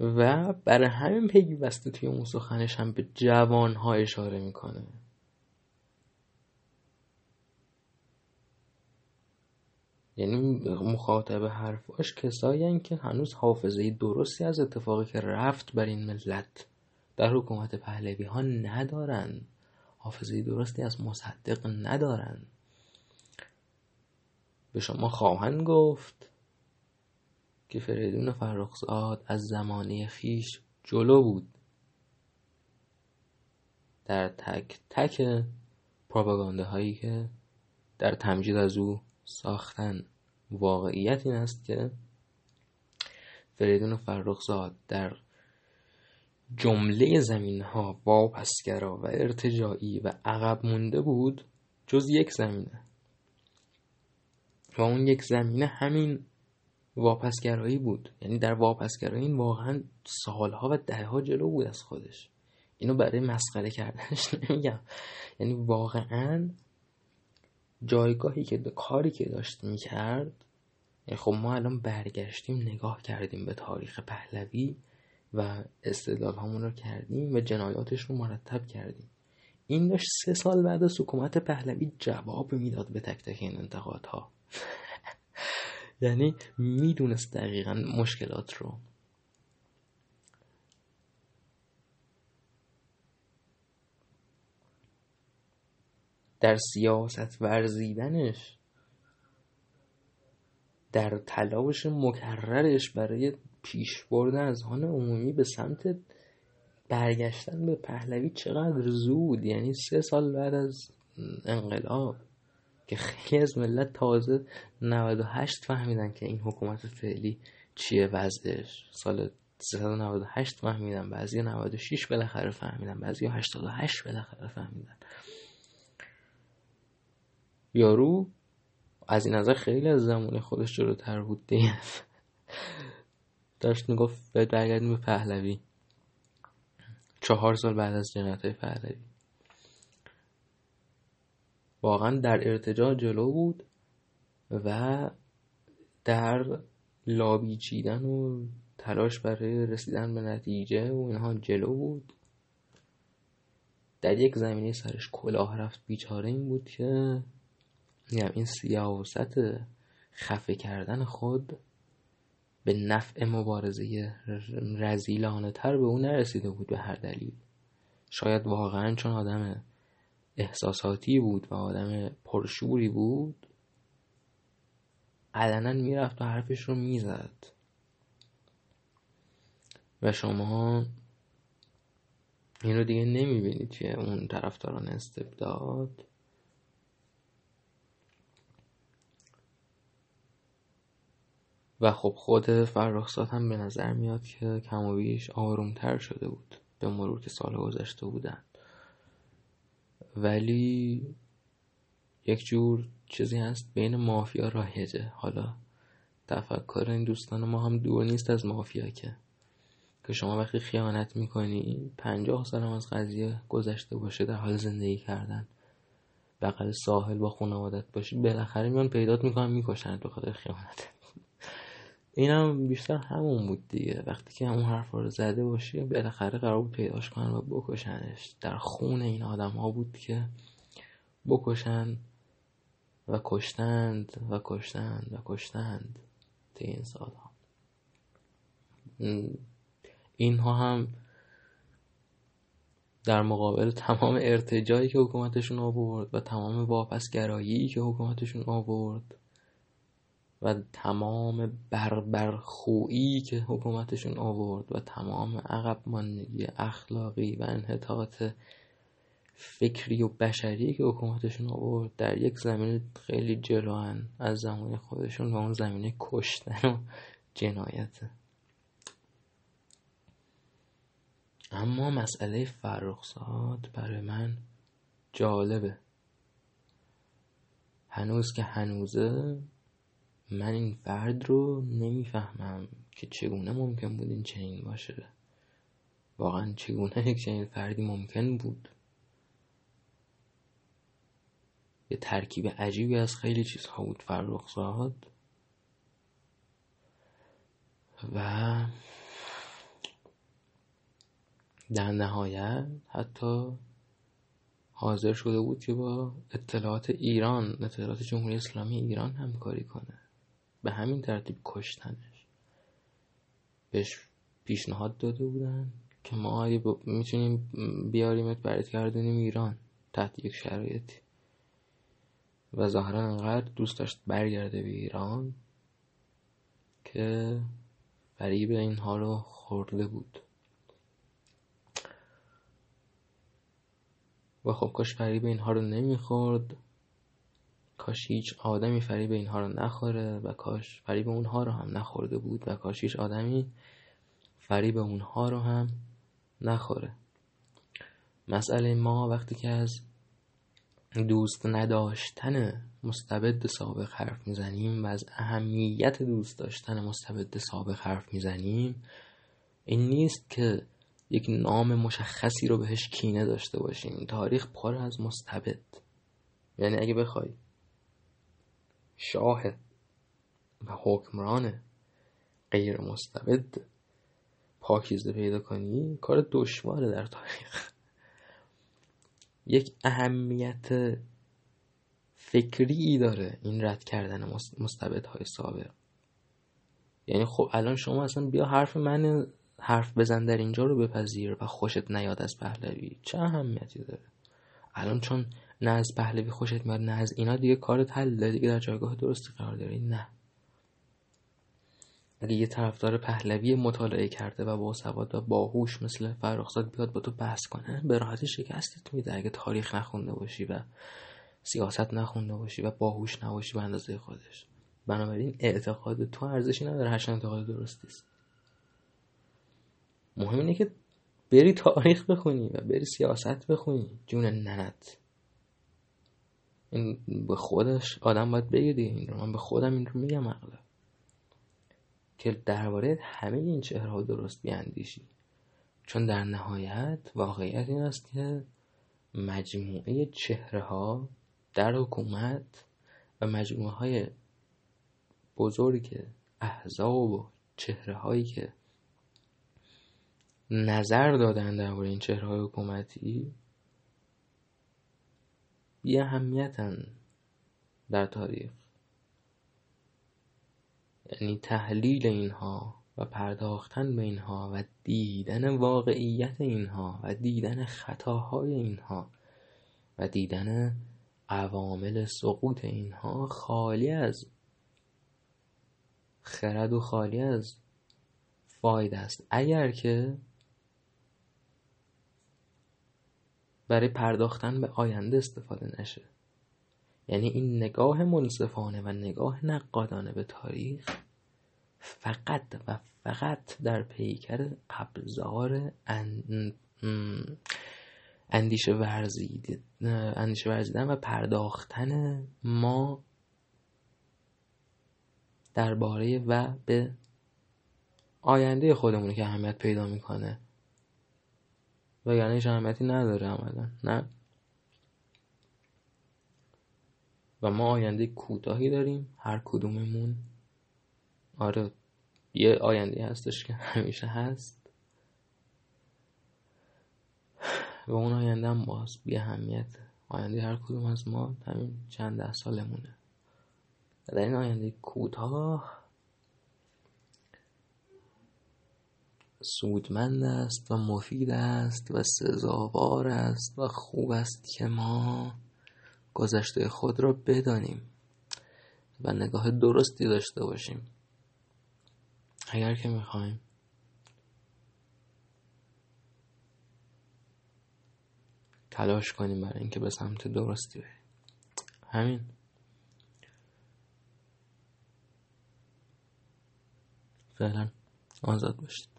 و برای همین پیوسته توی اون سخنش هم به جوان ها اشاره می‌کنه. یعنی مخاطب حرفاش کسایی که هنوز حافظه درستی از اتفاقی که رفت بر این ملت در حکومت پهلوی ها ندارن. حافظه درستی از مصدق ندارن. به شما خواهند گفت که فریدون فرخزاد از زمانه خیش جلو بود. در تک تک پروپاگانده هایی که در تمجید از او ساختن واقعیت این است که فریدون فرخزاد در جمله زمین ها واپسگرا و ارتجاعی و عقب مونده بود جز یک زمینه. و اون یک زمینه همین واپسگرایی بود. یعنی در واپسگرایی این واقعا سالها و دهها جلو بود از خودش. اینو برای مسخره کردنش نمیگم. یعنی واقعا جایگاهی که کاری که داشت می‌کرد یعنی خب ما الان برگشتیم نگاه کردیم به تاریخ پهلوی و استدلال همون رو کردیم و جنایاتش رو مرتب کردیم. این داشت سه سال بعد از حکومت پهلوی جواب می‌داد به تک تک این انتقادها. یعنی می‌دونست دقیقا مشکلات رو. در سیاست ورزیدنش در تلاش مکررش برای پیش بردن از هان عمومی به سمت برگشتن به پهلوی چقدر زود یعنی سه سال بعد از انقلاب که خیلی از ملت تازه 98 فهمیدن که این حکومت فعلی چیه وضعش. سال 398 فهمیدن بعضی 96 بالاخره فهمیدن بعضی 88 بالاخره فهمیدن. یارو از این نظر خیلی از زمان خودش جلوتر بود دیگه. داشت می‌گفت باید برگردیم به پهلوی. چهار سال بعد از جنایت پهلوی. واقعا در ارتجاع جلو بود و در لابی چیدن و تلاش برای رسیدن به نتیجه و اینها جلو بود. در یک زمینه سرش کلاه رفت. بیچاره این بود که میگم این سیاست خفه کردن خود به نفع مبارزه رزیلانه تر به اون نرسیده بود به هر دلیل. شاید واقعا چون آدم احساساتی بود و آدم پرشوری بود علنا می‌رفت و حرفش رو می‌زد. و شما این رو دیگه نمی‌بینید که اون طرفداران استبداد؟ و خب خود فرخزاد هم به نظر میاد که کم و بیش آرومتر شده بود به مرور که سال گذشته بودن. ولی یک جور چیزی هست بین مافیا رایجه. حالا تفکر این دوستان ما هم دور نیست از مافیا که. که شما وقتی خیانت می‌کنی پنجاه سال از قضیه گذشته باشه در حال زندگی کردن. بغل ساحل با خانوادت باشی بالاخره میان پیدات می‌کنن می‌کشن به خاطر خیانت. اینم بیشتر همون بود دیگه. وقتی که همون حرف رو زده باشی بالاخره قرار بود پیداش کنن و بکشنش. در خون این آدم ها بود که بکشن و کشتند و کشتند و کشتند طی این سالها. اینها هم در مقابل تمام ارتجایی که حکومتشون آورد و تمام واپسگرایی که حکومتشون آورد و تمام بربرخویی که حکومتشون آورد و تمام عقب ماندگی اخلاقی و انحطاط فکری و بشری که حکومتشون آورد در یک زمینه خیلی جلوان از زمان خودشون و اون زمینه کشتن و جنایته اما مسئله فرخزاد برای من جالبه. هنوز که هنوزه من این فرد رو نمی‌فهمم که چگونه ممکن بود این چنین باشه. واقعا چگونه یک چنین فردی ممکن بود؟ یه ترکیب عجیبی از خیلی چیزها بود فرخزاد. و در نهایت حتی حاضر شده بود که با اطلاعات ایران اطلاعات جمهوری اسلامی ایران همکاری کنه. به همین ترتیب کشتنش. بهش پیشنهاد داده بودن که ما می‌تونیم بیاریمت برات گردونیم ایران تحت یک شرایطی. و ظاهرا انقدر دوست داشت برگرده به ایران که فریب اینها رو خورده بود. و خب کاش فریب اینها رو نمی‌خورد. کاش هیچ آدمی فریب اینها رو نخوره و کاش فریب اونها رو هم نخورده بود و کاش هیچ آدمی فریب اونها رو هم نخوره. مسئله ما وقتی که از دوست نداشتن مستبد سابق حرف می‌زنیم و از اهمیت دوست داشتن مستبد سابق حرف می‌زنیم این نیست که یک نام مشخصی رو بهش کینه داشته باشیم. تاریخ پر از مستبد. یعنی اگه بخوای شاه و حکمران غیر مستبد پاکیزه پیدا کنی کار دشواره در تاریخ. یک اهمیت فکری داره این رد کردن های سابق. یعنی خب الان شما اصلا بیا حرف من حرف بزن در اینجا رو بپذیر و خوشت نیاد از پهلوی. چه اهمیتی داره؟ الان چون نه از پهلوی خوشت میاد نه از اینا دیگه کارت حل دیگه در جایگاه درستی قرار داری نه. اگه یه طرفدار پهلوی مطالعه کرده و با سواد و باهوش مثل فرخزاد بیاد با تو بحث کنه به راحتی شکستت میده. اگه تاریخ نخونده باشی و سیاست نخونده باشی و باهوش نباشی به اندازه خودش. بنابراین اعتقاد تو ارزشی نداره هرچند اعتقاد درستی است. مهم اینه که بری تاریخ بخونی و بری سیاست بخونی. جون ننت. این به خودش آدم باید بگه دیگه این رو من به خودم این رو میگم اغلب که درباره همه این چهره درست بیاندیشی. چون در نهایت واقعیت این است که مجموعه چهره ها در حکومت و مجموعه های بزرگ احزاب و چهره هایی که نظر دادن درباره این چهره های حکومتی بی اهمیتن در تاریخ. یعنی تحلیل اینها و پرداختن به اینها و دیدن واقعیت اینها و دیدن خطاهای اینها و دیدن عوامل سقوط اینها خالی از خرد و خالی از فایده است. اگر که برای پرداختن به آینده استفاده نشه. یعنی این نگاه منصفانه و نگاه نقادانه به تاریخ فقط و فقط در پیکر ابزار اندیشه ورزید اندیشه ورزیدن و پرداختن ما درباره و به آینده خودمونه که اهمیت پیدا می‌کنه. و یعنی هیچ اهمیتی نداره عملا نه؟ و ما آینده کوتاهی داریم هر کدوممون. آره یه آینده هستش که همیشه هست. و اون آینده هم باز بی اهمیت. آینده هر کدوم از ما همین چند ده سالمونه. و در این آینده کوتاه سودمند است و مفید است و سزاوار است و خوب است که ما گذشته خود را بدانیم و نگاه درستی داشته باشیم. اگر که می‌خوایم. تلاش کنیم برای اینکه به سمت درستی بریم. همین. فعلا آزاد باشید.